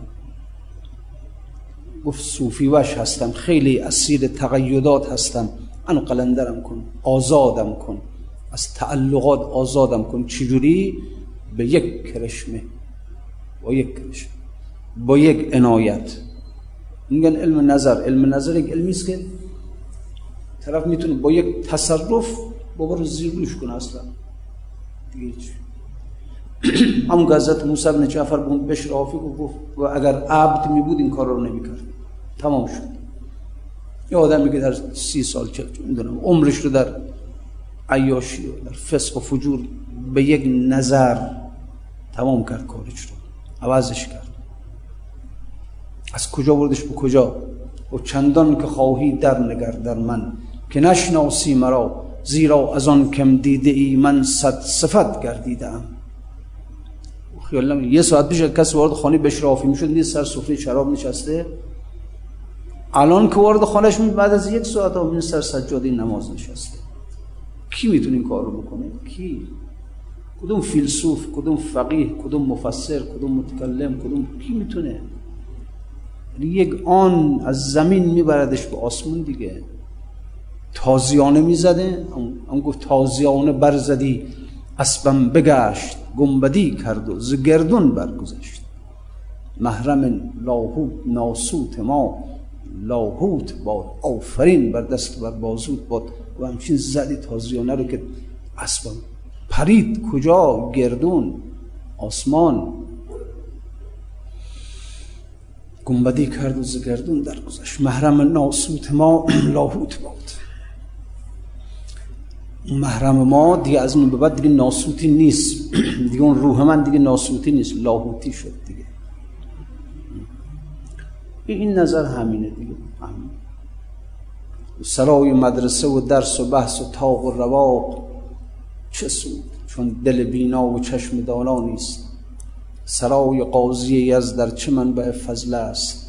گفت صوفی وش هستم خیلی اسیر تقیدات هستم. انو قلندرم کن آزادم کن. از تعلقات آزادم کن. چجوری؟ به یک کرشمه با یک کرشمه با یک عنایت. میگن علم نظر. علم نظر یک علمی است که طرف می‌تونه با یک تصرف بابا رو زیر روش کنه اصلا. دیگه چی؟ همون حضرت موسی بن جعفر بود بشر آفی گفت و اگر عبد می بود این کار رو نمی‌کرد. تمام شد. یه آدمی که در سی سال چه می‌دونم عمرش رو در عیاشی و در فسق و فجور به یک نظر تمام کرد کارش رو. عوضش کرد. از کجا بردش به کجا؟ و چندان که خواهی در نگر در من که نشناسی مرا زیرا از آن کم دیده ای من صد صفت گردیدم خیالم یه ساعت پیش کس وارد خانه بشرافی می‌شد نیست سر سفره شراب نشسته. الان که وارد خانهش می بعد از یک ساعت ها سر سجاده نماز نشسته. کی می‌تونه این کار رو بکنه؟ کی؟ کدوم فیلسوف کدوم فقیه کدوم مفسر کدوم متکلم کدوم کی می‌تونه؟ یک آن از زمین میبردش به آسمون دیگه. تازیانه می‌زده. اون گفت تازیانه برزدی اسبم بگشت گنبدی کرد و زگردون برگذشت. محرم لاهوت ناسوت ما لاهوت باد آفرین بر دست بر بازوت باد. و همچین زدی تازیانه رو که اسبم پرید کجا؟ گردون آسمان گنبدی کرد و زگردون درگذشت محرم ناسوت ما لاهوت باد. محرم ما دیگه از اون به بعد دیگه ناسوتی نیست. دیگه اون روح من دیگه ناسوتی نیست. لاهوتی شد دیگه. این نظر همینه دیگه. همین. سرای مدرسه و درس و بحث و تاق و رواق چه سود؟ چون دل بینا و چشم دانا نیست. سرای قاضی از در چه منبع فضل است.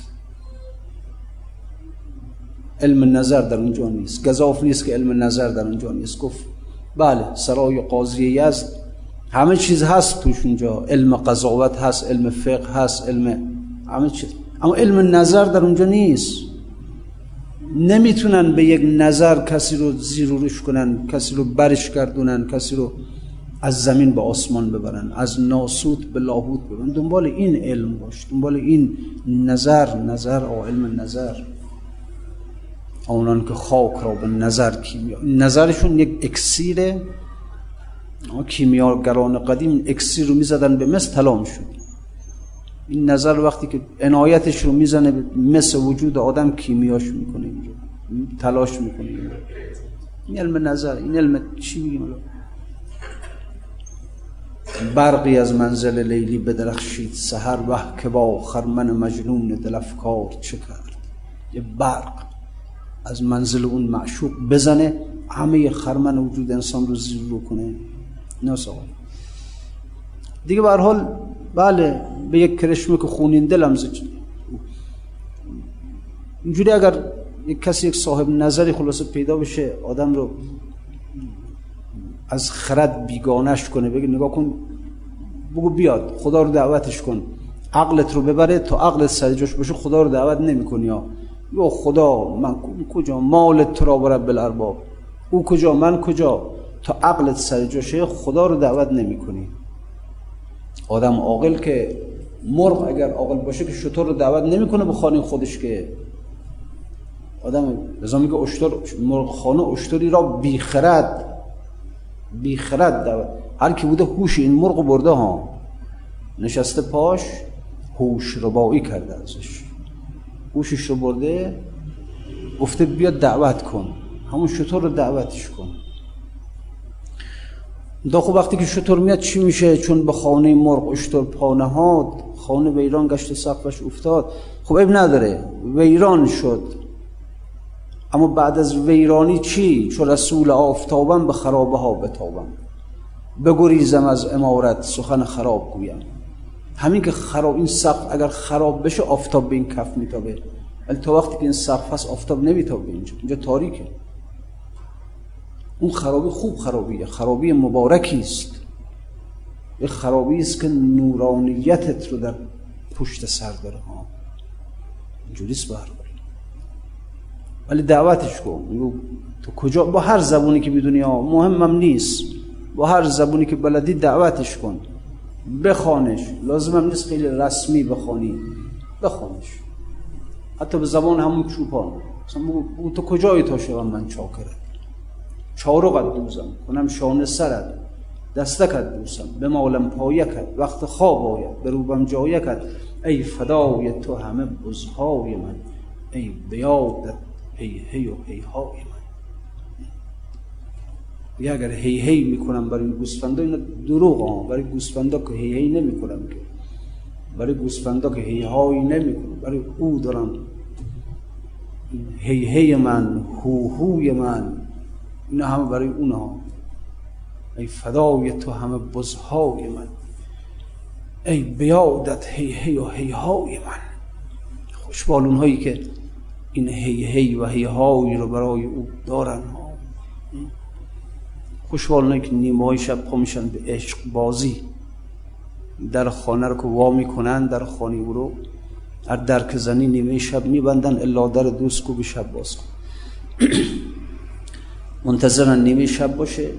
علم نظر در اونجا نیست. گذاف نیست که علم نظر در اونجا نیست. گفت بله سرای قاضی یزد همه چیز هست توش اونجا. علم قضاوت هست علم فقه هست علم همه چیز. اما علم نظر در اونجا نیست. نمی‌تونن به یک نظر کسی رو زیرورش کنن کسی رو برش گردونن کسی رو از زمین به آسمان ببرن از ناسوت به لاهوت ببرن. دنبال این علم باش دنبال این نظر نظر او علم نظر. اونان که خاک را به نظر کیمیا نظرشون یک اکسیره کیمیاگران قدیم اکسیر رو می‌زدن به مثل طلا شد. این نظر وقتی که عنایتش رو می‌زنه به مثل وجود آدم کیمیاش می‌کنه اینجا تلاش می‌کنه این علم نظر این علم چی میگیم؟ برقی از منزل لیلی بدرخشید سهر وح که با خرمن مجنون دلفکار چه کرد؟ یه برق از منزل اون معشوق بزنه همه خرمن وجود انسان رو زیر رو کنه. ناس دیگه به حال بله به یک کرشمه که خونین دلم زد. اینجوری اگر یک کسی یک صاحب نظری خلاصه پیدا بشه آدم رو از خرد بیگانش کنه. بگه نگاه کن بگو بیاد خدا رو دعوتش کن. عقلت رو ببره تا عقلت سر جاش باشه خدا رو دعوت نمی‌کنی یا یا خدا من کجا؟ مال تو را برب بالارباب. او کجا؟ من کجا؟ تا عقلت سر جاشه خدا رو دعوت نمی‌کنی. آدم عاقل که مرغ اگر عاقل باشه که شطور رو دعوت نمی‌کنه به خانه خودش که. آدم لذا میگه اشتر مرغ خانه اشتری را بیخرد. بیخرد هر کی بوده هوش این مرغ برده ها. نشسته پاش هوش ربایی کرده ازش. هوشش رو برده گفته بیا دعوت کن. همون شطور رو دعوتش کن. دا خب وقتی که شطور میاد چی میشه؟ چون به خانه مرغ اشتر پانهاد خانه ویران گشت سقفش افتاد. خب اب نداره. ویران شد. اما بعد از ویرانی چی؟ چون رسول آفتابم به خرابه ها بتابم. بگریزم از امارت سخن خراب گویم. همین که خراب این سقف اگر خراب بشه آفتاب به این کف میتابه. ولی تا وقتی که این سقف هست آفتاب نمیتابه اینجا. اینجا تاریکه. اون خرابی خوب خرابیه. خرابی مبارکی است. یه خرابی است که نورانیتت رو در پشت سر داره. ها اینجوریست بر ولی دعوتش کن. تو کجا؟ با هر زبونی که می‌دونی مهمم نیست. با هر زبونی که بلدی دعوتش کن. بخوانش. لازمم نیست خیلی رسمی بخوانی. بخوانش. حتی به زبان همون چوپان مثلا تو کجایی تا شوم من چاکره چارقت دوزم. کنم شانه سرت. دستکت دوسم به مالم پایکت. وقت خواب آید. به روبم جایکت. ای فدای تو همه بزهای من. ای بیادت هی هی و هی های من. یا اگر هی هی می‌کنم برای گوسفندا اینا دروغ ها. برای گوسفندا که هی هی نمی‌کنم که. برای گوسفندا که هی هایی نمی‌کنم. برای او دارم. هی هی من هو هوی من. اینا همه برای اونها ای فدای تو همه بزهای من. ای بیادت هی هی و هی های من. خوشبال اونهایی که این هی هی و هی های رو برای او دارن خوشبال اونهایی که نیمه شب پا میشن به عشق بازی. در خانه رو که وا می‌کنن در خانه او رو هر درک زنی نیمه شب میبندن الا در دوست کو به شب باز کن. منتظرن نیمه شب باشه.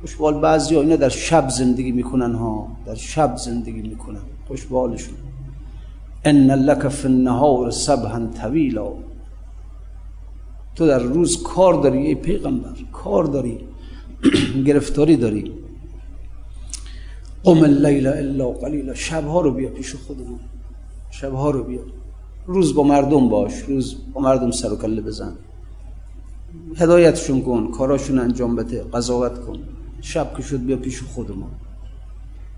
خوشبال بعضی ها اینا در شب زندگی می‌کنن ها. در شب زندگی می‌کنن. خوشبالشون ان لک فی النهار صبحا طویلا تو در روز کار داری ای پیغمبر کار داری گرفتاری داری قم اللیل الا قلیلا شبها رو بیا پیش خودمون شبها رو بیا روز با مردم باش روز با مردم سر و کله بزن هدایتشون کن کاراشون انجام بده قضاوت کن شب که شد بیا پیش خودمون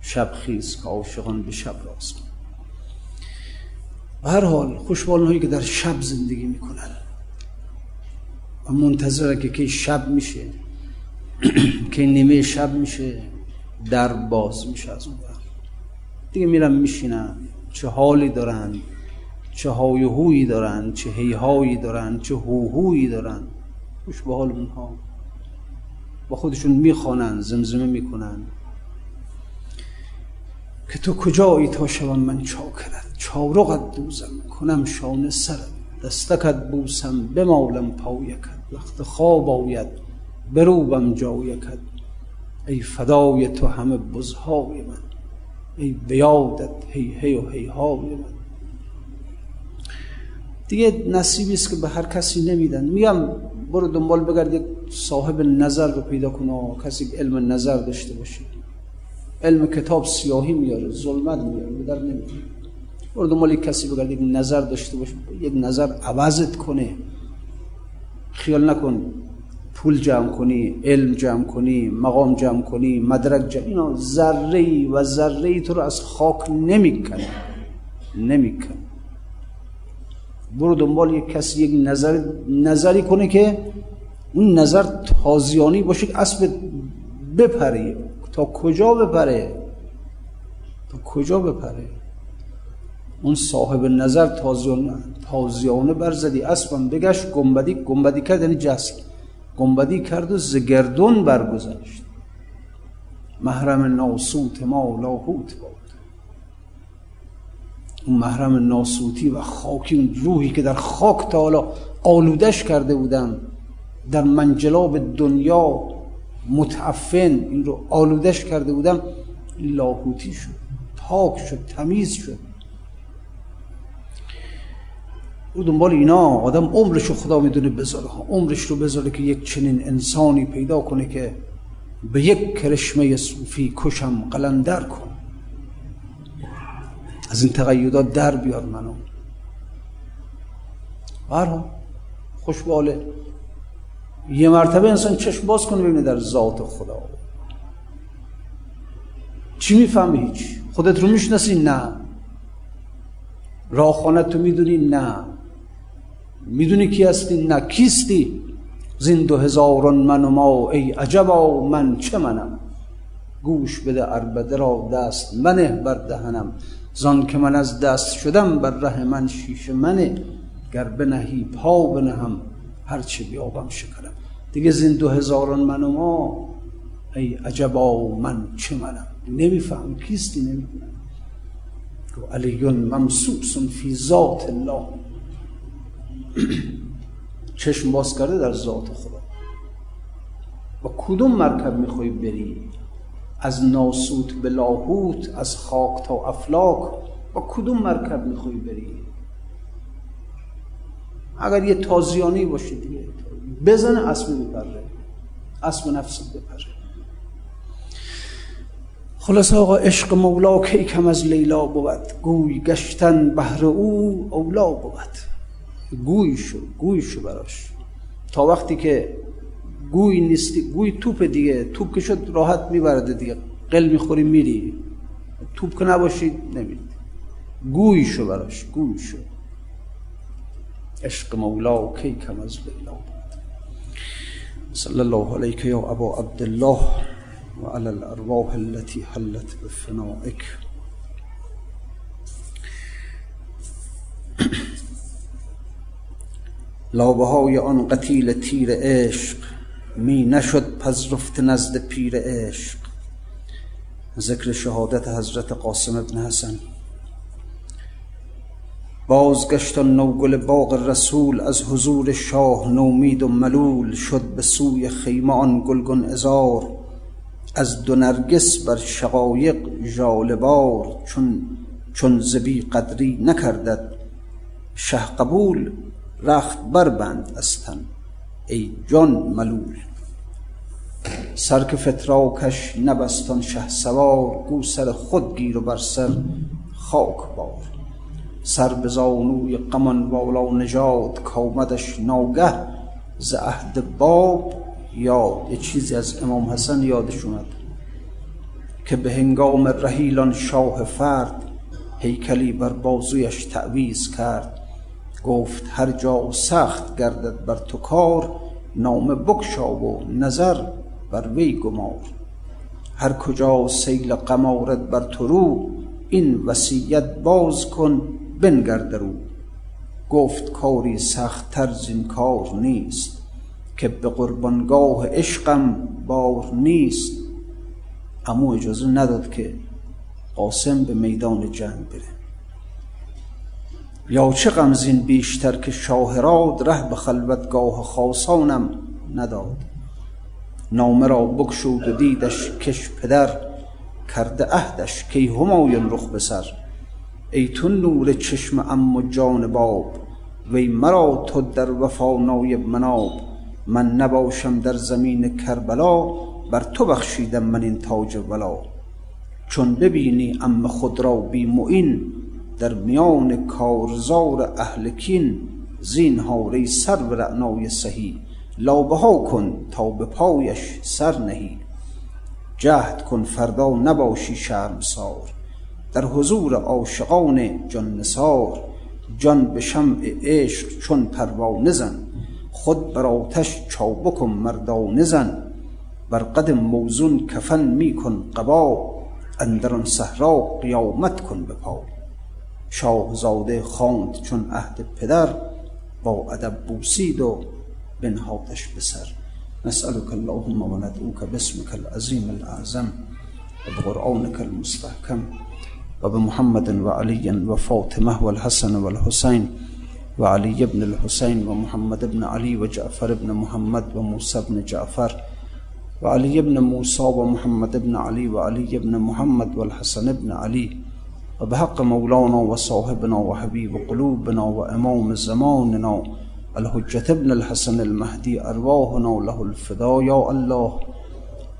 شب خیز که عاشقان به شب راست هر حال خوشبال هایی که در شب زندگی می‌کنن و منتظره که کی شب میشه که نیمه شب میشه در باز میشه از اون وقت دیگه میرن میشینن چه حالی دارن چه های هویی دارن چه هی هایی دارن چه هو هویی دارن. خوش به حال اونها. با خودشون می‌خوانن زمزمه می‌کنن. که تو کجایی تا شوم من چاکرت؟ چارقت دوزم کنم شانه سرت. دستکت بوسم بمالم پایکت. وقت خواب آید بروبم جایکت. ای فدای تو همه بزهای من. ای بیادت هی هی و هی های من. دیگه نصیبی است که به هر کسی نمیدن. میگم برو دنبال بگرد یک صاحب نظر رو پیدا کن و کسی علم نظر داشته باشه. علم کتاب سیاهی میاره ظلمت میاره به در نمیاره برو دنبال کسی بگرد یک نظر داشته باشه یک نظر عوضت کنه. خیال نکن پول جمع کنی علم جمع کنی مقام جمع کنی مدرک جمع. اینا ذره و ذره تو رو از خاک نمی‌کنه. نمی‌کنه. برو دنبال یک کسی یک نظر نظری کنه که اون نظر تازیانی باشه که اسب بپره. تا کجا بپره؟ تا کجا بپره؟ اون صاحب نظر تازیانه تازیانه برزدی اسبم بگشت گنبدی گنبدی کرد یعنی جسد گنبدی کرد و زگردون برگذشت. محرم ناسوت ما لاهوت بود اون محرم ناسوتی و خاکی اون روحی که در خاک تا حالا آلودش کرده بودن در منجلاب دنیا متعفن این رو آلودش کرده بودم لاهوتی شد پاک شد تمیز شد. او دنبال اینا آدم عمرش رو خدا می‌دونه بذاره. عمرش رو بذاره که یک چنین انسانی پیدا کنه که به یک کرشمه صوفی کشم قلندر کن. از این تقیدات در بیار منو. برها خوشباله. یه مرتبه انسان چشم باز کنه ببینه در ذات خدا. چی می‌فهمی هیچ؟ خودت رو می‌شناسی؟ نه. راهخانه تو می‌دونی؟ نه. می‌دونی کی هستی؟ نه. کیستی؟ زین دو هزاران من و ما ای عجبا من چه منم؟ گوش بده اربده را دست منه بر دهنم. زان که من از دست شدم بر ره من شیشه منه. گر بنهی پا بنهم. هرچه بیابم شکرم دیگه زین دو هزاران من و ما ای عجبا من چه منم؟ نمیفهم کیستی نمی‌دونم علیون ممسوس فی ذات الله. چشم باز کرده در ذات خدا. با کدوم مرکب می‌خوای بری؟ از ناسوت به لاهوت از خاک تا افلاک با کدوم مرکب می‌خوای بری؟ اگر یه تازیانی باشه دیگه. بزنه اسب بپره اسب نفس بپره. خلاص آقا عشق مولا کی کم از لیلا بود؟ گوی گشتن بهر او اولا بود. گوی شو گوی شو براش. تا وقتی که گوی نیستی گوی توپ دیگه توپ که شد راحت میبرده دیگه. قل می‌خوری میری. توپ که نباشی نمیری. گوی شو براش گوی شو. عشق مولا کی کم از لیلا صلی الله علیک یا ابا عبدالله وعلى الأرواح التي حلت بفنائك. لابه های آن قتیل تیر عشق می نشد پذرفت نزد پیر عشق. ذکر شهادت حضرت قاسم ابن حسن. بازگشتان نوگل باغ رسول از حضور شاه نومید و ملول شد به سوی خیمه آن گلگون ازار از دو نرگس بر شقایق جالبار چون چون زبی قدری نکردد. شه قبول رخت بربند از تن ای جان ملول. سر که فتراکش نبستان شه سوار گو سر خود گیر و بر سر خاک بار. سر به زانوی قمان والا نژاد کامدش ناگه ز عهد باب یاد یه چیزی از امام حسن یادش اومد که به هنگام رحیلان شاه فرد هیکلی بر بازویش تعویز کرد. گفت هر جا سخت گردد بر تو کار نام بکشا و نظر بر وی گمار. هر کجا سیل غم بر تو رو این وصیت باز کن بنگر رو گفت کاری سخت تر زین کار نیست که به قربانگاه عشقم بار نیست. امو اجازه نداد که قاسم به میدان جنگ بره. یا چه غمزین بیشتر که شاهراد ره به خلوتگاه خاصانم نداد. نامه را بکشود و دیدش کش پدر کرده عهدش کی همایون رخ بسر ای تو نور چشم ام و جان باب وی مرا تو در وفا نایب مناب. من نباشم در زمین کربلا بر تو بخشیدم من این تاج ولا. چون ببینی ام خود را بی معین در میان کارزار اهل کین زین سر به رعنای سهی. لابه ها کن تا به پایش سر نهی. جهد کن فردا نباشی شرمسار. در حضور عاشقان جان نسار جان به شمع عشق چون پروانه زن. خود بر آتش چابک و مردانه زن. بر قد موزون کفن می کن قبا. اندر آن صحرا قیامت کن به پا. شاهزاده خواند چون عهد پدر با ادب بوسید و بنهادش به سر. نسألك اللهم وندعوك باسمك العظيم الأعظم وبقرآنك المستحكم وبمحمد وعلي وفاطمة والحسن والحسين وعلي بن الحسين ومحمد بن علي وجعفر بن محمد وموسى بن جعفر وعلي بن موسى ومحمد بن علي وعلي بن محمد والحسن بن علي وبحق مولانا وصاحبنا وحبيب قلوبنا وإمام زماننا الحجة ابن الحسن المهدي أرواحنا له الفدا يا الله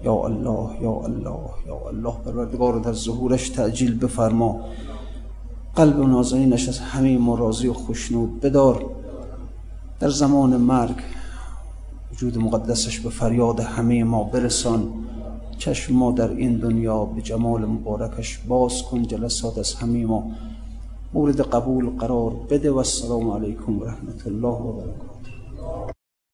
یا الله یا الله یا الله. پروردگار در ظهورش تعجیل بفرما. قلب نازنینش از همه مرازی و خوشنود بدار. در زمان مرگ وجود مقدسش به فریاد همه ما برسان. چشم ما در این دنیا به جمال مبارکش باز کن جلسات از همه ما. مورد قبول قرار بده و السلام علیکم و رحمت الله و برکاته.